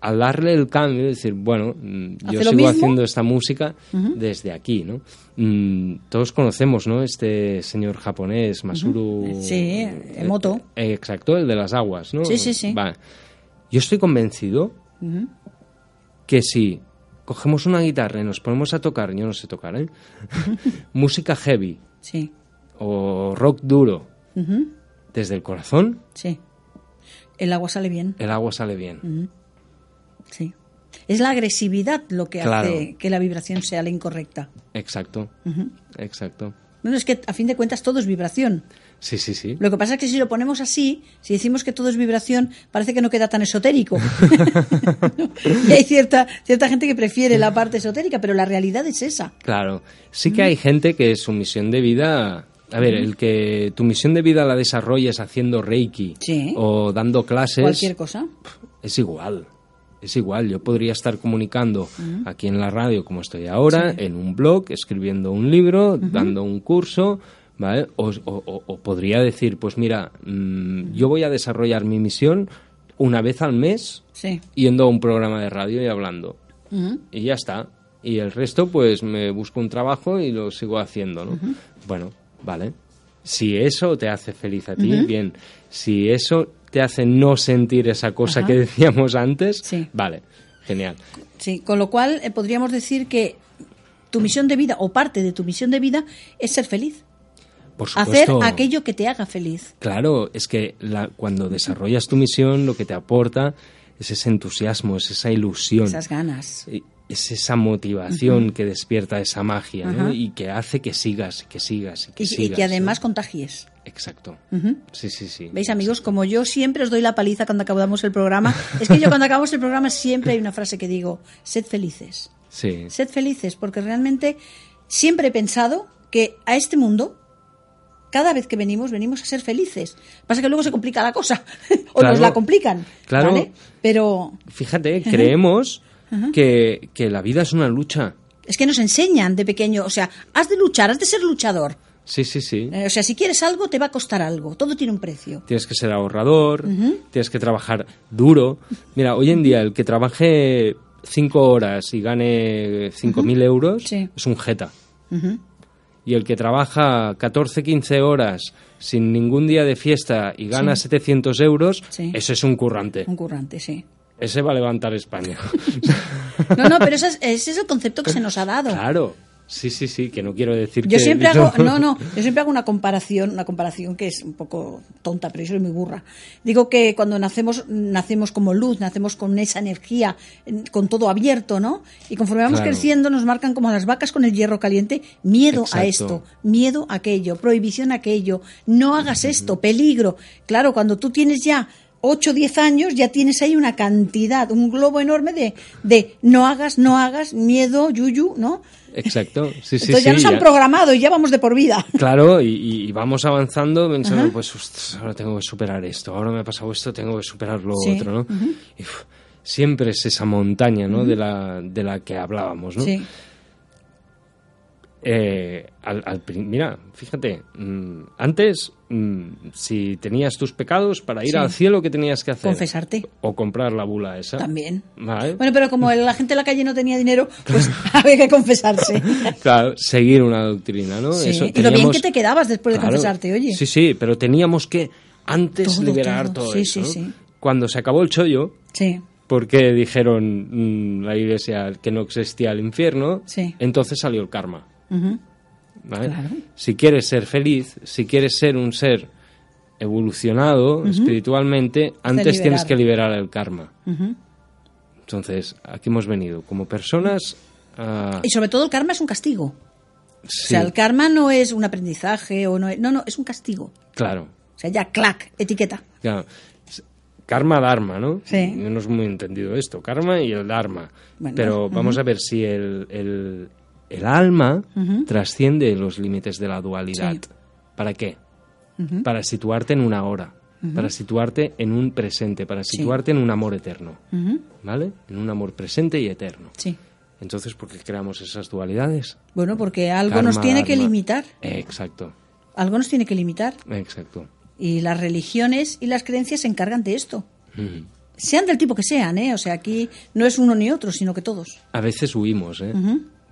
Al darle el cambio, decir, bueno, mm, yo sigo haciendo esta música desde aquí, ¿no? Mm, todos conocemos, ¿no? Este señor japonés, Masuru... Sí, Emoto. Eh, exacto, el de las aguas, ¿no? Sí, sí, sí. Yo estoy convencido que si cogemos una guitarra y nos ponemos a tocar, yo no sé tocar, ¿eh? música heavy sí. o rock duro, desde el corazón, sí. el agua sale bien. El agua sale bien. Sí. Es la agresividad lo que hace que la vibración sea la incorrecta. Exacto, exacto. Bueno, es que a fin de cuentas todo es vibración. Sí, sí, sí. Lo que pasa es que si lo ponemos así, si decimos que todo es vibración, parece que no queda tan esotérico. y hay cierta, cierta gente que prefiere la parte esotérica, pero la realidad es esa. Claro. Sí que hay gente que su misión de vida a ver, el que tu misión de vida la desarrolles haciendo Reiki o dando clases. Cualquier cosa. Es igual. Es igual, yo podría estar comunicando aquí en la radio como estoy ahora, en un blog, escribiendo un libro, dando un curso, ¿vale? O, podría decir, pues mira, mm, yo voy a desarrollar mi misión una vez al mes yendo a un programa de radio y hablando. Y ya está. Y el resto, pues me busco un trabajo y lo sigo haciendo, ¿no? Bueno, vale. Si eso te hace feliz a ti, bien. Si eso te hace no sentir esa cosa que decíamos antes, vale, genial. Sí, con lo cual eh, podríamos decir que tu misión de vida o parte de tu misión de vida es ser feliz. Por Hacer aquello que te haga feliz. Claro, es que la, cuando desarrollas tu misión lo que te aporta es ese entusiasmo, es esa ilusión. Esas ganas. Es esa motivación que despierta esa magia y que hace que sigas, que sigas, que y, sigas. Y que además contagies. Exacto. Sí, sí, sí. ¿Veis, amigos? Como yo siempre os doy la paliza cuando acabamos el programa. es que yo cuando acabamos el programa siempre hay una frase que digo, sed felices. Sí. Sed felices, porque realmente siempre he pensado que a este mundo cada vez que venimos, venimos a ser felices. Pasa que luego se complica la cosa, o nos la complican. Claro. Pero. Fíjate, creemos que, la vida es una lucha. Es que nos enseñan de pequeño, o sea, has de luchar, has de ser luchador. Sí, sí, sí. Eh, o sea, si quieres algo, te va a costar algo. Todo tiene un precio. Tienes que ser ahorrador, tienes que trabajar duro. Mira, hoy en día el que trabaje cinco horas y gane cinco mil euros es un jeta y el que trabaja 14, 15 horas sin ningún día de fiesta y gana 700 euros, ese es un currante. Un currante, sí. Ese va a levantar España. no, no, pero ese es el concepto que se nos ha dado. Claro. Sí, sí, sí, que no quiero decir yo que... Siempre hago, no, no, yo siempre hago una comparación, una comparación que es un poco tonta, pero yo soy muy burra. Digo que cuando nacemos, nacemos como luz, nacemos con esa energía, con todo abierto, ¿no? Y conforme vamos creciendo nos marcan como las vacas con el hierro caliente, miedo a esto, miedo a aquello, prohibición a aquello, no hagas esto, peligro. Claro, cuando tú tienes ya 8 o 10 años ya tienes ahí una cantidad, un globo enorme de, de no hagas, no hagas, miedo, yuyu, ¿no? Exacto, sí, sí. Entonces ya nos han programado y ya vamos de por vida. Claro, y, vamos avanzando pensando, pues ahora tengo que superar esto, ahora me ha pasado esto, tengo que superar lo otro, ¿no? y, siempre es esa montaña, ¿no? de, la, de la que hablábamos, ¿no? Sí. Eh, al, mira, fíjate, mm, antes, mm, si tenías tus pecados, para ir al cielo, ¿qué tenías que hacer? Confesarte. O comprar la bula esa. También. Bueno, pero como la gente en la calle no tenía dinero, pues había que confesarse. claro, seguir una doctrina, ¿no? y lo bien que te quedabas después de confesarte, oye. Sí, sí, pero teníamos que antes liberar todo, eso. Cuando se acabó el chollo, sí porque dijeron mm, la iglesia que no existía el infierno, entonces salió el karma. Si quieres ser feliz, si quieres ser un ser evolucionado espiritualmente, antes tienes que liberar el karma. Entonces, aquí hemos venido como personas Y sobre todo el karma es un castigo. O sea, el karma no es un aprendizaje o no, no, no, es un castigo. Claro. O sea, ya, clac, etiqueta. Karma, dharma, ¿no? Sí. No es muy entendido esto, karma y el dharma. Pero vamos a ver si el, el alma trasciende los límites de la dualidad. ¿Para qué? Para situarte en una hora, para situarte en un presente, para situarte en un amor eterno. ¿Vale? En un amor presente y eterno. Sí. Entonces, ¿por qué creamos esas dualidades? Bueno, porque algo nos tiene que limitar. exacto. Algo nos tiene que limitar. Exacto. Y las religiones y las creencias se encargan de esto. Sean del tipo que sean, ¿eh? O sea, aquí no es uno ni otro, sino que todos. A veces huimos, ¿eh?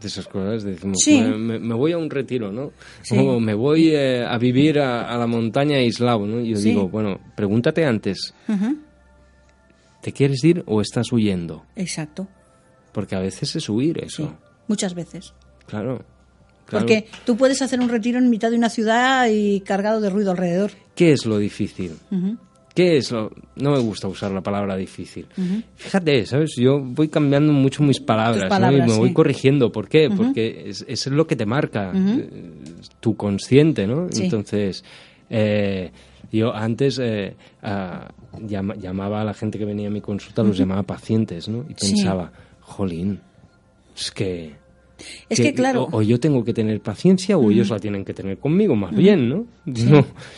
De esas cosas, decimos, me, voy a un retiro, ¿no? O me voy eh, a vivir a, la montaña aislado, ¿no? Y yo digo, bueno, pregúntate antes, ¿te quieres ir o estás huyendo? Exacto. Porque a veces es huir eso. Muchas veces. Claro. Porque tú puedes hacer un retiro en mitad de una ciudad y cargado de ruido alrededor. ¿Qué es lo difícil? ¿Qué es lo...? No me gusta usar la palabra difícil. Fíjate, ¿sabes? Yo voy cambiando mucho mis palabras, y me voy corrigiendo. ¿Por qué? Porque es, es, lo que te marca eh, tu consciente, ¿no? Entonces, eh, yo antes eh, llamaba a la gente que venía a mi consulta, los llamaba pacientes, ¿no? Y pensaba, jolín, es que es que, claro. O, yo tengo que tener paciencia o ellos la tienen que tener conmigo, más bien, ¿no?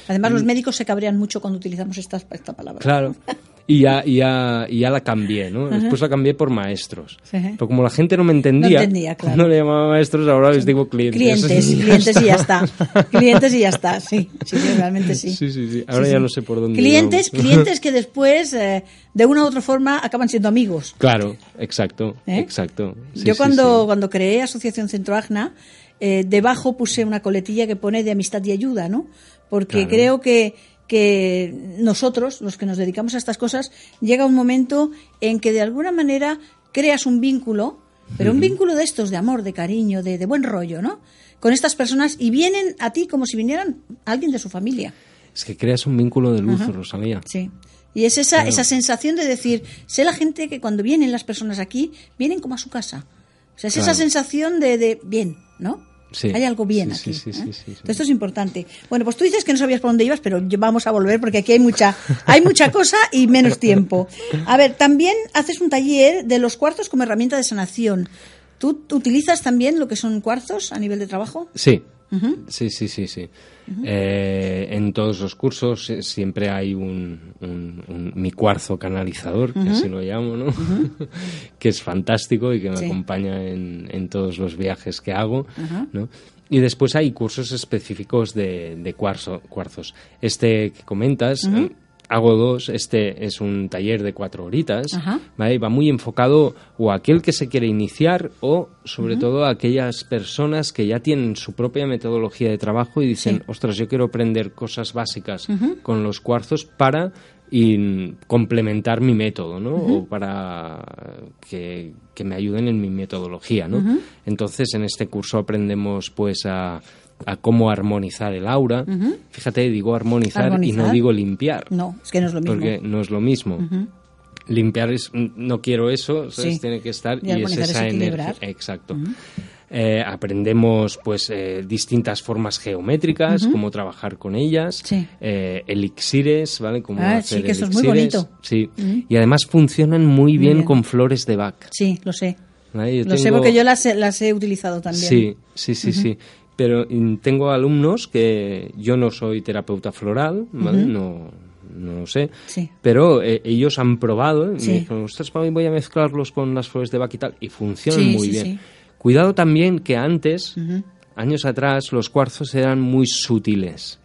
Además, los médicos se cabrean mucho cuando utilizamos esta, esta palabra. Claro. y ya, ya, ya la cambié, ¿no? Después la cambié por maestros. Pero como la gente no me entendía, no, le llamaba maestros, ahora les digo clientes. Clientes, clientes y ya está. Clientes y ya está, sí, sí, realmente sí. Sí, sí, sí. Ahora ya no sé por dónde. Clientes, clientes que después, eh, de una u otra forma, acaban siendo amigos. Claro, exacto, ¿Eh? exacto. Yo cuando, cuando creé Asociación Centro Agna, eh, debajo puse una coletilla que pone de amistad y ayuda, ¿no? Porque creo que, que nosotros, los que nos dedicamos a estas cosas, llega un momento en que de alguna manera creas un vínculo, pero un vínculo de estos, de amor, de cariño, de, buen rollo, ¿no? Con estas personas y vienen a ti como si vinieran alguien de su familia. Es que creas un vínculo de luz, Rosalía. Sí. Y es esa, esa sensación de decir, sé la gente que cuando vienen las personas aquí, vienen como a su casa. O sea, es esa sensación de, de bien, ¿no? Hay algo bien aquí. ¿eh? esto es importante. Bueno, pues tú dices que no sabías por dónde ibas, pero vamos a volver porque aquí hay mucha, hay mucha cosa y menos tiempo. A ver, también haces un taller de los cuarzos como herramienta de sanación. ¿Tú utilizas también lo que son cuarzos a nivel de trabajo? Sí, Sí, sí, sí, sí. Eh, en todos los cursos eh, siempre hay un, mi cuarzo canalizador, que así lo llamo, ¿no? que es fantástico y que me acompaña en, todos los viajes que hago, ¿no? Y después hay cursos específicos de, de cuarzo, cuarzos. Este que comentas, hago dos. Este es un taller de cuatro horitas. Va muy enfocado o a aquel que se quiere iniciar o, sobre todo, a aquellas personas que ya tienen su propia metodología de trabajo y dicen, ostras, yo quiero aprender cosas básicas con los cuarzos para complementar mi método, ¿no? O para que, que, me ayuden en mi metodología, ¿no? Entonces, en este curso aprendemos, pues, a a cómo armonizar el aura. Fíjate, digo armonizar, y no digo limpiar. No, es que no es lo mismo. Porque no es lo mismo. Limpiar es, no quiero eso, tiene que estar y, es esa energía. Exacto. Eh, aprendemos pues eh, distintas formas geométricas, cómo trabajar con ellas, eh, elixires, ¿vale? Cómo ah, sí, que eso es muy bonito. Sí, y además funcionan muy bien, con flores de Bach. Sí, lo sé. Lo sé porque yo las, las he utilizado también. Sí, sí, sí, sí pero tengo alumnos que yo no soy terapeuta floral, ¿vale? No no lo sé, pero eh, ellos han probado y me dijeron, ostras, voy a mezclarlos con las flores de Bach y tal, y funcionan muy bien. Cuidado también que antes, años atrás, los cuarzos eran muy sutiles.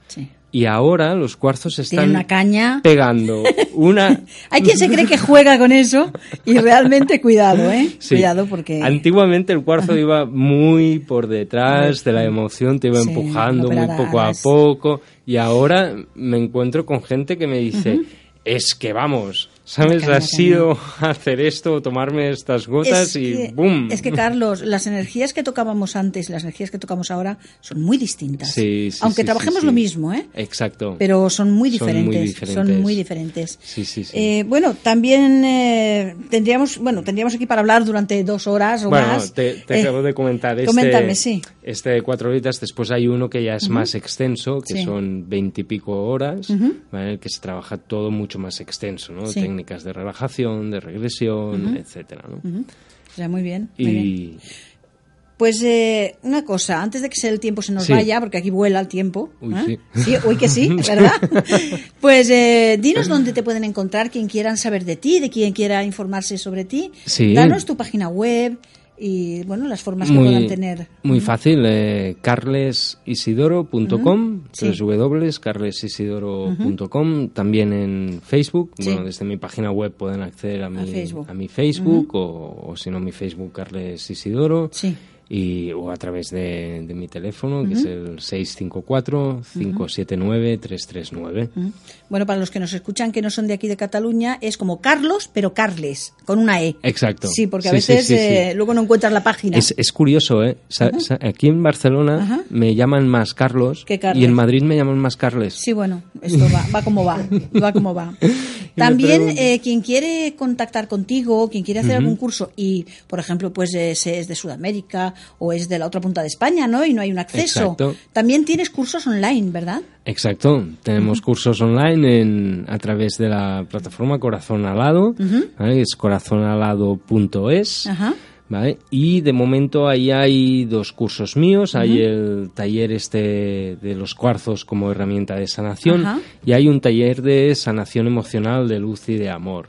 Y ahora los cuarzos están una caña. pegando una... Hay quien se cree que juega con eso y realmente cuidado, ¿eh? Cuidado porque... Antiguamente el cuarzo iba muy por detrás de la emoción, te iba empujando muy poco a poco. Y ahora me encuentro con gente que me dice, es que vamos, ¿Sabes? Ha sido hacer esto, tomarme estas gotas y ¡boom! Es que, Carlos, las energías que tocábamos antes y las energías que tocamos ahora son muy distintas. Sí, sí, Aunque trabajemos lo mismo, ¿eh? Exacto. Pero son muy diferentes. Son muy diferentes. Sí, sí, sí. Eh, bueno, también eh, tendríamos, bueno, tendríamos aquí para hablar durante dos horas o más. Bueno, te, te acabo de comentar este, coméntame, sí. este de cuatro horitas. Después hay uno que ya es más extenso, que son veintipico horas, ¿vale? que se trabaja todo mucho más extenso, ¿no? Técnicas de relajación, de regresión, etcétera. ¿no? muy bien. y... Pues eh, una cosa, antes de que el tiempo se nos vaya, porque aquí vuela el tiempo. Uy, ¿eh? sí. Hoy que sí, ¿verdad? pues eh, dinos dónde te pueden encontrar quien quieran saber de ti, de quien quiera informarse sobre ti. Sí. Danos tu página web, y bueno, las formas que puedan tener. Muy fácil, eh, carlesisidoro.com, www.carlesisidoro.com, también en Facebook, bueno, desde mi página web pueden acceder a mi, a mi Facebook, o, o, si no mi Facebook Carles Isidoro. Sí y, o a través de, mi teléfono, que es el 654-579-339. Bueno, para los que nos escuchan que no son de aquí de Cataluña, es como Carlos, pero Carles, con una E. Exacto. Sí, porque a veces eh, luego no encuentras la página. Es, es curioso, ¿eh? aquí en Barcelona me llaman más Carlos, y en Madrid me llaman más Carles. Sí, bueno, esto va, va como va, va como va. También eh, quien quiere contactar contigo, quien quiere hacer algún curso y, por ejemplo, pues es de Sudamérica o es de la otra punta de España, ¿no? Y no hay un acceso. También tienes cursos online, ¿verdad? Exacto. Tenemos cursos online en, a través de la plataforma Corazón Alado, es corazonalado.es. ¿vale? Y de momento ahí hay dos cursos míos, hay el taller este de los cuarzos como herramienta de sanación y hay un taller de sanación emocional de luz y de amor.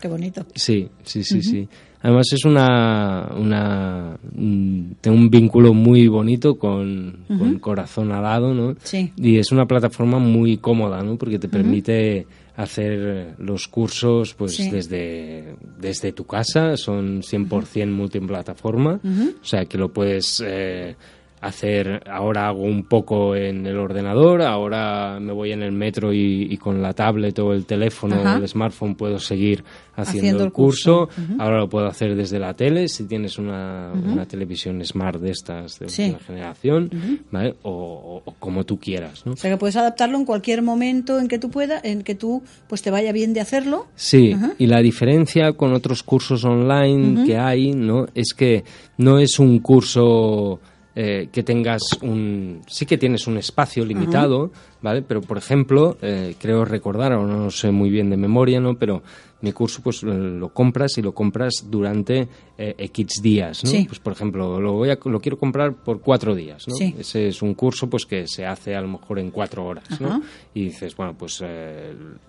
Qué bonito. Sí, sí, sí, sí. Además es una, una mm, tengo un vínculo muy bonito con, Corazón Alado, ¿no? Sí. Y es una plataforma muy cómoda, ¿no? Porque te permite hacer los cursos pues desde, desde tu casa, son 100% multiplataforma, o sea que lo puedes eh, hacer, ahora hago un poco en el ordenador, ahora me voy en el metro y, con la tablet o el teléfono o el smartphone puedo seguir haciendo, el curso, ahora lo puedo hacer desde la tele, si tienes una, una televisión smart de estas de última generación, ¿vale? o, como tú quieras. ¿no? O sea que puedes adaptarlo en cualquier momento en que tú puedas, en que tú pues te vaya bien de hacerlo. Sí, y la diferencia con otros cursos online que hay, ¿no? es que no es un curso eh, que tengas un... Sí que tienes un espacio limitado, ¿vale? Pero, por ejemplo, eh, creo recordar, ahora no sé muy bien de memoria, ¿no? Pero mi curso pues lo compras y lo compras durante eh, X días, ¿no? Pues, por ejemplo, lo, voy a, lo quiero comprar por cuatro días, ¿no? Ese es un curso pues que se hace a lo mejor en cuatro horas, ¿no? Y dices, bueno, pues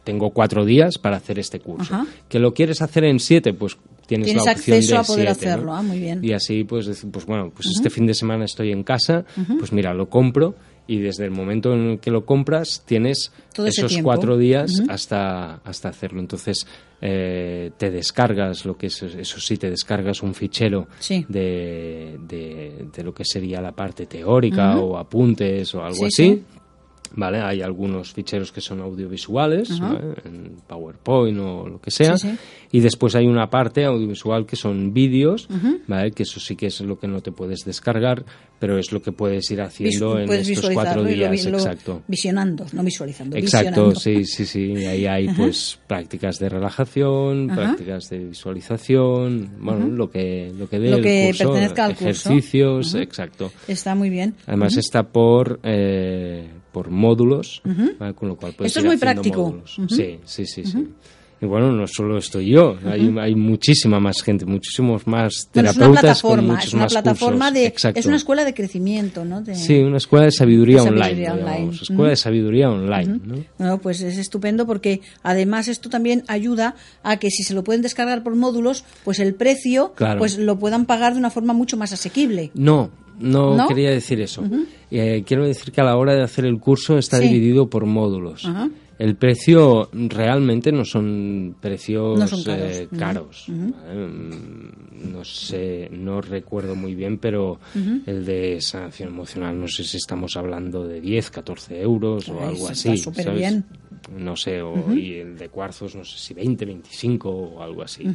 tengo cuatro días para hacer este curso. ¿Que lo quieres hacer en siete? Pues tienes, la opción acceso de a poder hacerlo, ah, muy bien. Y así, pues, pues bueno, pues este fin de semana estoy en casa, pues mira, lo compro y desde el momento en que lo compras tienes esos cuatro días hasta, hasta hacerlo. Entonces eh, te descargas lo que es, eso sí, te descargas un fichero De, de, lo que sería la parte teórica o apuntes o algo así. ¿Vale? Hay algunos ficheros que son audiovisuales, en PowerPoint o lo que sea, y después hay una parte audiovisual que son vídeos, ¿vale? Que eso sí que es lo que no te puedes descargar, pero es lo que puedes ir haciendo en estos cuatro días, exacto. Visionando, no visualizando. Exacto, sí, sí, sí. Ahí hay pues prácticas de relajación, prácticas de visualización, bueno, lo que lo que dé el curso, ejercicios, exacto. Está muy bien. Además está por eh, por módulos, con lo cual puedes Esto es muy práctico. Sí, sí, sí, sí. Y bueno, no solo estoy yo, hay, hay, muchísima más gente, muchísimos más terapeutas es una plataforma, es una plataforma de, es una escuela de crecimiento, ¿no? sí, una escuela de sabiduría, online, escuela de sabiduría online. ¿no? Bueno, pues es estupendo porque además esto también ayuda a que si se lo pueden descargar por módulos, pues el precio, pues lo puedan pagar de una forma mucho más asequible. No, no, quería decir eso. Eh, quiero decir que a la hora de hacer el curso está dividido por módulos. El precio realmente no son precios caros. No sé, no recuerdo muy bien, pero el de sanación emocional, no sé si estamos hablando de 10, 14 euros o algo así. bien. No sé, o, y el de cuarzos, no sé si 20, 25 o algo así.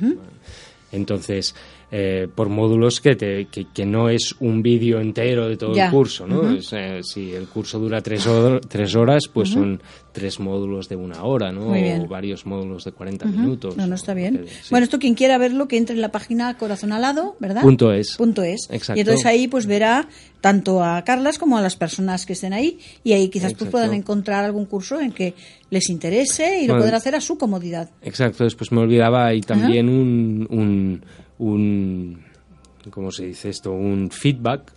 Entonces, eh, por módulos que, te, que, no es un vídeo entero de todo el curso, ¿no? Eh, si el curso dura tres, tres horas, pues son tres módulos de una hora, ¿no? O varios módulos de 40 minutos. No, no está bien. Bueno, esto quien quiera verlo, que entre en la página Corazón Alado, ¿verdad? Punto es. Punto es. Y entonces ahí pues verá tanto a Carlas como a las personas que estén ahí y ahí quizás pues puedan encontrar algún curso en que les interese y lo puedan hacer a su comodidad. Exacto, después me olvidaba ahí también un un ¿cómo se dice esto? Un feedback,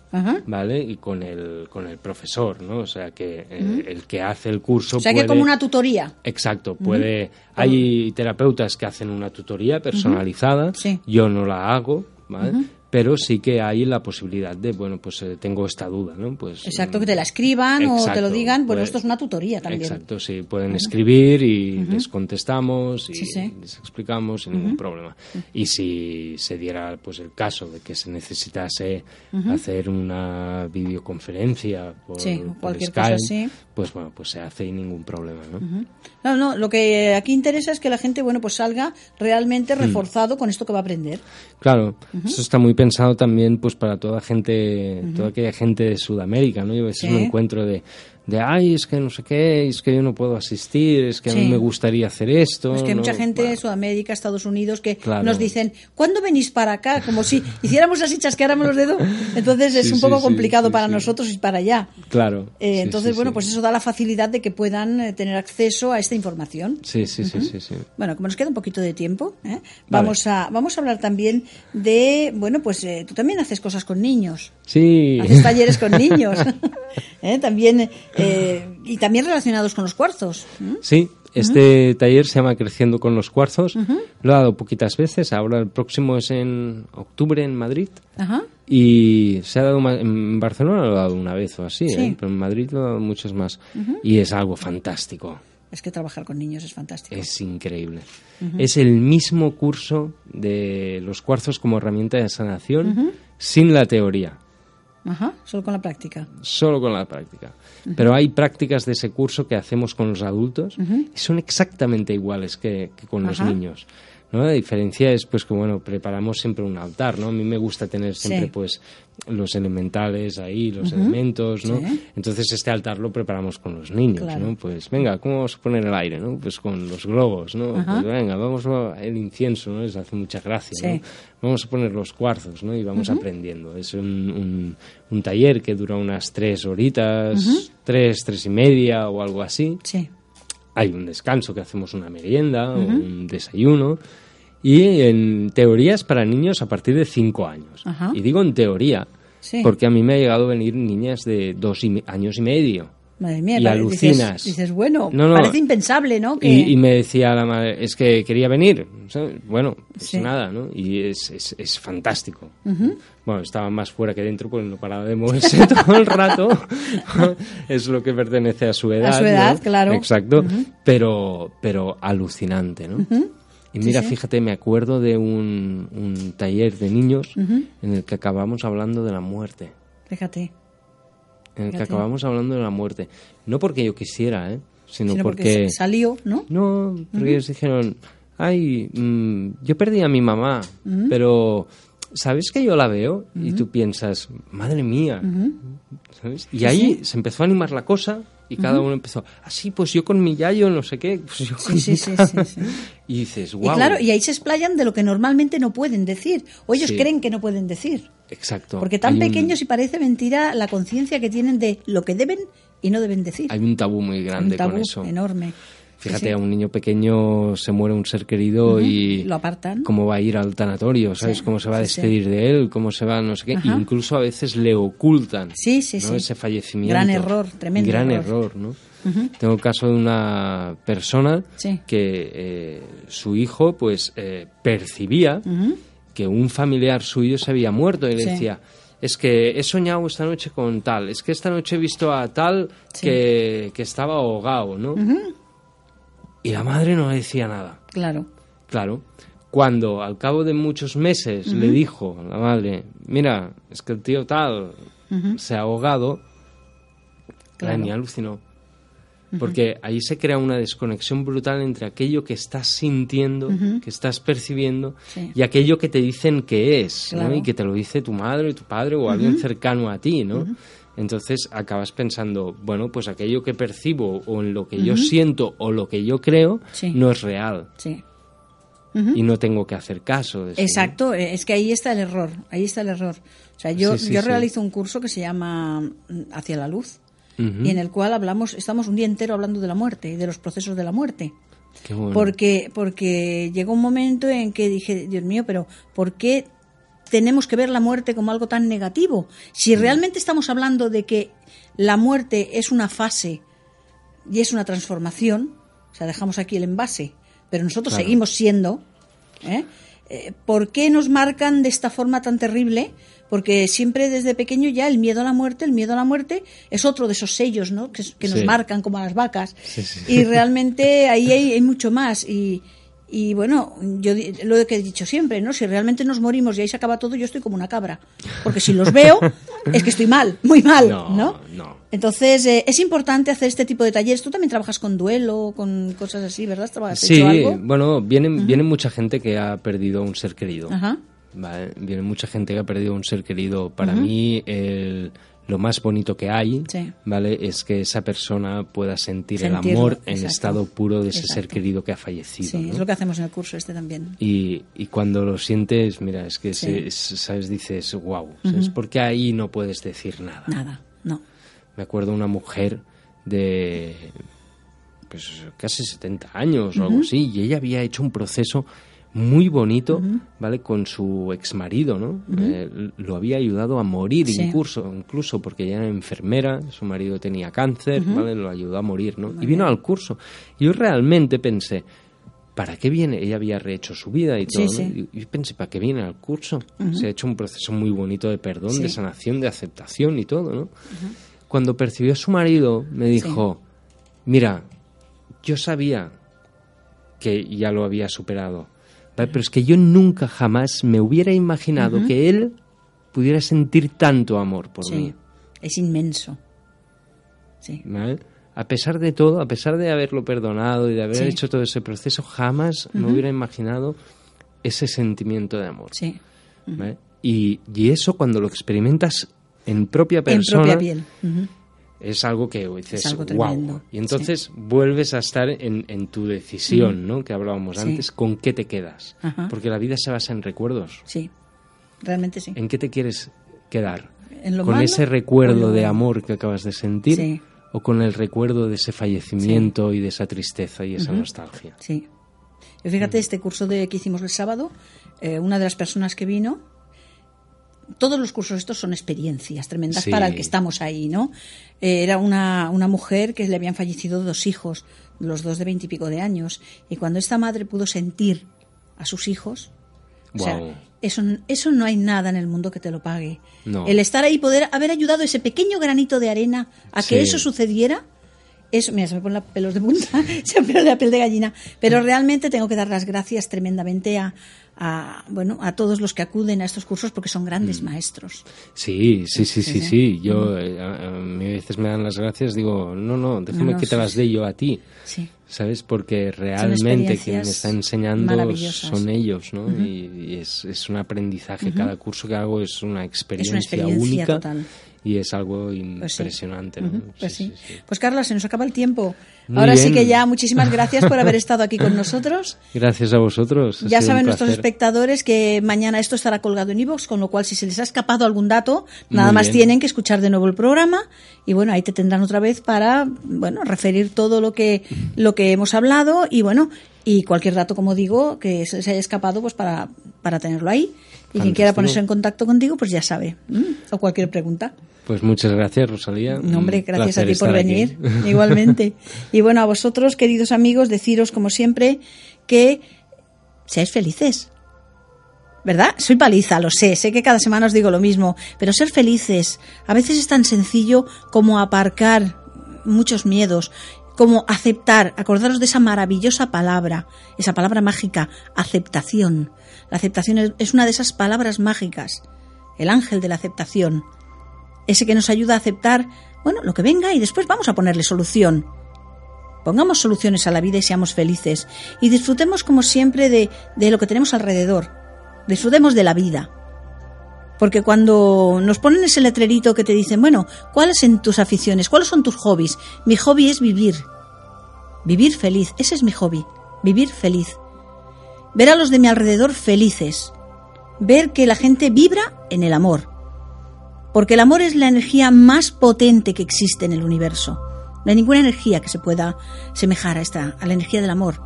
¿vale? Y con el, con el profesor, ¿no? O sea, que eh, el que hace el curso O sea, que como una tutoría. Exacto, puede... Hay terapeutas que hacen una tutoría personalizada, yo no la hago, ¿vale? Pero sí que hay la posibilidad de, bueno, pues eh, tengo esta duda, ¿no? Pues, exacto, que te la escriban o te lo digan, bueno, esto es una tutoría también. Exacto, sí, pueden escribir y les contestamos y les explicamos sin ningún problema. Y si se diera pues el caso de que se necesitase hacer una videoconferencia por, cualquier Skype, cosa pues bueno, pues se hace sin ningún problema, ¿no? No, no, lo que aquí interesa es que la gente, bueno, pues salga realmente mm. reforzado con esto que va a aprender. Claro, eso está muy pensado también pues para toda gente, toda aquella gente de Sudamérica, ¿no? Yo a veces me encuentro de, de, ay, es que no sé qué, es que yo no puedo asistir, es que a mí me gustaría hacer esto. Es que hay mucha gente de Sudamérica, Estados Unidos, que nos dicen, ¿cuándo venís para acá? Como si hiciéramos así, chasqueáramos los dedos. Entonces es un poco complicado para nosotros y para allá. Claro. Eh, entonces, bueno, pues eso da la facilidad de que puedan eh, tener acceso a esta información. Sí, sí, sí, sí, Bueno, como nos queda un poquito de tiempo, ¿eh? vamos, a, vamos a hablar también de, bueno, pues tú también haces cosas con niños. Sí. Haces talleres con niños. También eh, y también relacionados con los cuarzos. Sí, este taller se llama Creciendo con los cuarzos. Lo he dado poquitas veces. Ahora el próximo es en octubre en Madrid. Y se ha dado en Barcelona lo he dado una vez o así, ¿eh? pero en Madrid lo he dado muchas más. Y es algo fantástico. Es que trabajar con niños es fantástico. Es increíble. Es el mismo curso de los cuarzos como herramienta de sanación sin la teoría. Ajá, solo con la práctica. Solo con la práctica. Pero hay prácticas de ese curso que hacemos con los adultos y son exactamente iguales que, con los niños. ¿No? La diferencia es pues que bueno, preparamos siempre un altar, ¿no? A mí me gusta tener siempre pues los elementales ahí, los elementos, ¿no? Entonces este altar lo preparamos con los niños, ¿no? Pues venga, ¿cómo vamos a poner el aire, no? Pues con los globos, ¿no? Pues venga, vamos a el incienso, ¿no? Les hace mucha gracia, ¿no? Vamos a poner los cuarzos, ¿no? Y vamos aprendiendo. Es un, un, taller que dura unas tres horitas, tres, tres y media o algo así. Sí. Hay un descanso que hacemos una merienda o un desayuno y en teorías para niños a partir de cinco años. Y digo en teoría, porque a mí me ha llegado a venir niñas de dos años y medio. Madre mía, y alucinas. Dices, bueno, parece impensable, ¿no? Y, me decía la madre, es que quería venir. Bueno, pues nada, ¿no? Y es, es, es fantástico. Bueno, estaba más fuera que dentro, pues no paraba de moverse todo el rato. es lo que pertenece a su edad. A su edad, claro. Exacto. pero, pero alucinante, ¿no? Y mira, fíjate, me acuerdo de un, taller de niños en el que acabamos hablando de la muerte. Fíjate. En el que acabamos hablando de la muerte. No porque yo quisiera, ¿eh? Sino, porque, salió, ¿no? No, porque ellos dijeron, ay, mm, yo perdí a mi mamá, pero ¿sabes que yo la veo? Y tú piensas, madre mía, ¿sabes? Y ahí se empezó a animar la cosa y cada uno empezó, así, ah, pues yo con mi yayo, no sé qué, pues yo con sí, sí, sí, Y dices, wow. Y claro, y ahí se explayan de lo que normalmente no pueden decir, o ellos creen que no pueden decir. Exacto. Porque tan pequeños y parece mentira la conciencia que tienen de lo que deben y no deben decir. Hay un tabú muy grande un tabú con eso. enorme. Fíjate, a un niño pequeño se muere un ser querido y... Lo apartan. ¿Cómo va a ir al tanatorio? ¿Sabes? ¿Cómo se va a despedir de él? ¿Cómo se va no sé qué? Incluso a veces le ocultan sí, sí, sí. ese fallecimiento. Gran error, tremendo Gran error, ¿no? Tengo el caso de una persona que eh, su hijo pues eh, percibía que un familiar suyo se había muerto y le decía es que he soñado esta noche con tal, es que esta noche he visto a tal que, que, estaba ahogado, ¿no? Y la madre no le decía nada. Claro. Claro. Cuando al cabo de muchos meses le dijo a la madre, mira, es que el tío tal se ha ahogado, la niña alucinó. Porque ahí se crea una desconexión brutal entre aquello que estás sintiendo, que estás percibiendo, y aquello que te dicen que es, ¿no? Y que te lo dice tu madre, tu padre o alguien cercano a ti, ¿no? Entonces acabas pensando, bueno, pues aquello que percibo o en lo que yo siento o lo que yo creo no es real. Sí. Y no tengo que hacer caso de eso. Exacto, es que ahí está el error, ahí está el error. O sea, yo, yo realizo un curso que se llama mm, Hacia la Luz y en el cual hablamos, estamos un día entero hablando de la muerte y de los procesos de la muerte. Qué bueno. Porque, porque llegó un momento en que dije, Dios mío, pero ¿por qué tenemos que ver la muerte como algo tan negativo. Si mm. realmente estamos hablando de que la muerte es una fase y es una transformación, o sea, dejamos aquí el envase, pero nosotros seguimos siendo, ¿eh? ¿eh? ¿por qué nos marcan de esta forma tan terrible? Porque siempre desde pequeño ya el miedo a la muerte, el miedo a la muerte es otro de esos sellos ¿no? que, nos marcan como a las vacas. y realmente ahí hay, hay mucho más. Y, y bueno, yo lo que he dicho siempre, ¿no? Si realmente nos morimos y ahí se acaba todo, yo estoy como una cabra. Porque si los veo, es que estoy mal, muy mal, ¿no? No, Entonces, eh, es importante hacer este tipo de talleres. Tú también trabajas con duelo, con cosas así, ¿verdad? sí, bueno, viene, viene mucha gente que ha perdido a un ser querido. Ajá. Viene mucha gente que ha perdido a un ser querido. Para mí, el lo más bonito que hay, ¿vale? Es que esa persona pueda sentir el amor en estado puro de ese ser querido que ha fallecido. Sí, es lo que hacemos en el curso este también. Y, y cuando lo sientes, mira, es que, ¿sabes? Dices, wow, es Porque ahí no puedes decir nada. Nada, no. Me acuerdo una mujer de pues casi 70 años o algo así, y ella había hecho un proceso muy bonito, ¿vale? Con su ex marido, ¿no? Eh, lo había ayudado a morir incluso, incluso porque ella era enfermera, su marido tenía cáncer, ¿vale? Lo ayudó a morir, ¿no? y vino al curso. Y yo realmente pensé, ¿para qué viene? Ella había rehecho su vida y todo, Y yo pensé, ¿para qué viene al curso? Se ha hecho un proceso muy bonito de perdón, de sanación, de aceptación y todo, ¿no? Cuando percibió a su marido, me dijo, mira, yo sabía que ya lo había superado, pero es que yo nunca jamás me hubiera imaginado que él pudiera sentir tanto amor por mí. Es inmenso. Sí. A pesar de todo, a pesar de haberlo perdonado y de haber hecho todo ese proceso, jamás me hubiera imaginado ese sentimiento de amor. Sí. y, y, eso cuando lo experimentas en propia persona, en propia piel es algo que dices, wow. Y entonces vuelves a estar en, en tu decisión, ¿no? Que hablábamos antes, ¿con qué te quedas? Porque la vida se basa en recuerdos. Sí, realmente sí. ¿En qué te quieres quedar? ¿Con ese recuerdo de amor que acabas de sentir? ¿O con el recuerdo de ese fallecimiento y de esa tristeza y esa nostalgia? Sí. fíjate, este curso de, que hicimos el sábado, eh, una de las personas que vino todos los cursos estos son experiencias tremendas para el que estamos ahí, ¿no? Eh, era una, una mujer que le habían fallecido dos hijos, los dos de veintipico de años, y cuando esta madre pudo sentir a sus hijos, eso, eso no hay nada en el mundo que te lo pague. El estar ahí, poder haber ayudado ese pequeño granito de arena a que eso sucediera, eso, mira, se me ponen los pelos de punta, se me pone la piel de gallina, pero realmente tengo que dar las gracias tremendamente a, a, bueno, a todos los que acuden a estos cursos porque son grandes mm. maestros. Sí, sí, sí, sí, sí. Yo eh, a, mí a, veces me dan las gracias, digo, no, no, déjame que te las dé yo a ti. Sí. ¿Sabes? Porque realmente quien me está enseñando son ellos, ¿no? y, es, es, un aprendizaje. Cada curso que hago es una experiencia, única. Y es algo pues impresionante. Pues, sí. pues Carla, se nos acaba el tiempo. Ahora sí que ya muchísimas gracias por haber estado aquí con nosotros. Gracias a vosotros. ya saben nuestros espectadores que mañana esto estará colgado en iVoox, con lo cual si se les ha escapado algún dato, nada más tienen que escuchar de nuevo el programa y bueno, ahí te tendrán otra vez para, bueno, referir todo lo que, lo que hemos hablado y bueno, y cualquier dato, como digo, que se les haya escapado, pues para, para tenerlo ahí. Y quien quiera ponerse en contacto contigo, pues ya sabe. O cualquier pregunta. Pues muchas gracias, Rosalía. No, hombre, gracias a ti por venir. Igualmente. Y bueno, a vosotros, queridos amigos, deciros, como siempre, que seáis felices. ¿Verdad? Soy paliza, lo sé, sé que cada semana os digo lo mismo, pero ser felices a veces es tan sencillo como aparcar muchos miedos, como aceptar, acordaros de esa maravillosa palabra, esa palabra mágica, aceptación. La aceptación es una de esas palabras mágicas, el ángel de la aceptación ese que nos ayuda a aceptar, bueno, lo que venga y después vamos a ponerle solución. Pongamos soluciones a la vida y seamos felices. Y disfrutemos como siempre de, de lo que tenemos alrededor. Disfrutemos de la vida. Porque cuando nos ponen ese letrerito que te dicen, bueno, ¿cuáles son tus aficiones? ¿Cuáles son tus hobbies? Mi hobby es vivir. Vivir feliz. Ese es mi hobby. Vivir feliz. Ver a los de mi alrededor felices. Ver que la gente vibra en el amor porque el amor es la energía más potente que existe en el universo. No hay ninguna energía que se pueda semejar a esta, a la energía del amor.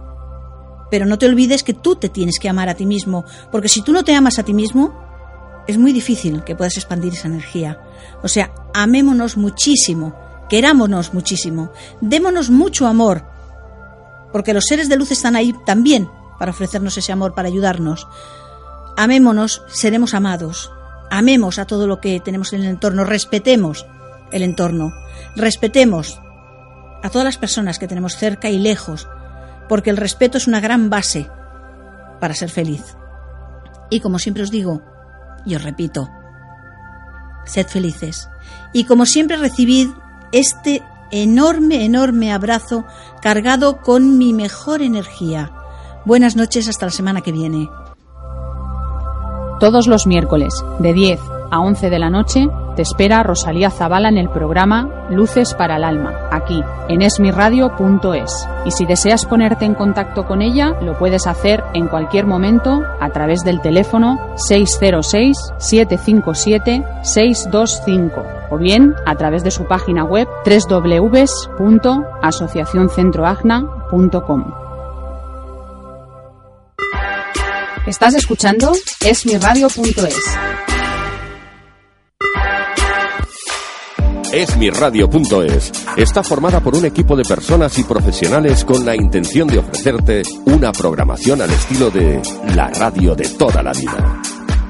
Pero no te olvides que tú te tienes que amar a ti mismo, porque si tú no te amas a ti mismo, es muy difícil que puedas expandir esa energía. O sea, amémonos muchísimo, querámonos muchísimo, démonos mucho amor, porque los seres de luz están ahí también para ofrecernos ese amor, para ayudarnos. Amémonos, seremos amados, amemos a todo lo que tenemos en el entorno, respetemos el entorno, respetemos a todas las personas que tenemos cerca y lejos, porque el respeto es una gran base para ser feliz. Y como siempre os digo, y os repito, sed felices. Y como siempre recibid este enorme, enorme abrazo cargado con mi mejor energía. Buenas noches hasta la semana que viene. Todos los miércoles, de 10 a 11 de la noche, te espera Rosalía Zavala en el programa Luces para el Alma, aquí, en esmiradio.es. Y si deseas ponerte en contacto con ella, lo puedes hacer en cualquier momento a través del teléfono 606-757-625 o bien a través de su página web www.asociacioncentroagna.com. Estás escuchando esmiradio.es. Esmiradio.es está formada por un equipo de personas y profesionales con la intención de ofrecerte una programación al estilo de la radio de toda la vida.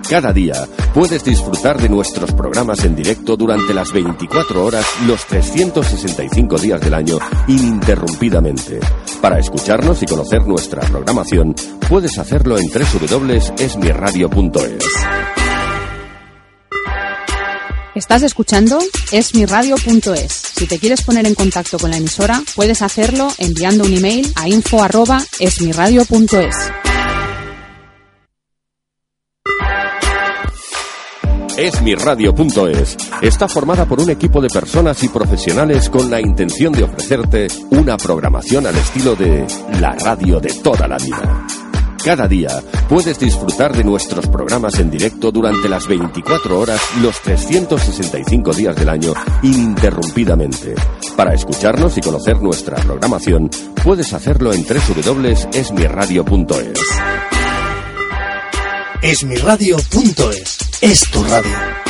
Cada día puedes disfrutar de nuestros programas en directo durante las 24 horas, los 365 días del año, ininterrumpidamente. Para escucharnos y conocer nuestra programación, puedes hacerlo en www.esmiradio.es. Estás escuchando esmiradio.es. Si te quieres poner en contacto con la emisora, puedes hacerlo enviando un email a info@esmiradio.es. Esmiradio.es está formada por un equipo de personas y profesionales con la intención de ofrecerte una programación al estilo de la radio de toda la vida. Cada día puedes disfrutar de nuestros programas en directo durante las 24 horas, los 365 días del año, ininterrumpidamente. Para escucharnos y conocer nuestra programación, puedes hacerlo en www.esmiradio.es. Esmiradio.es es tu radio.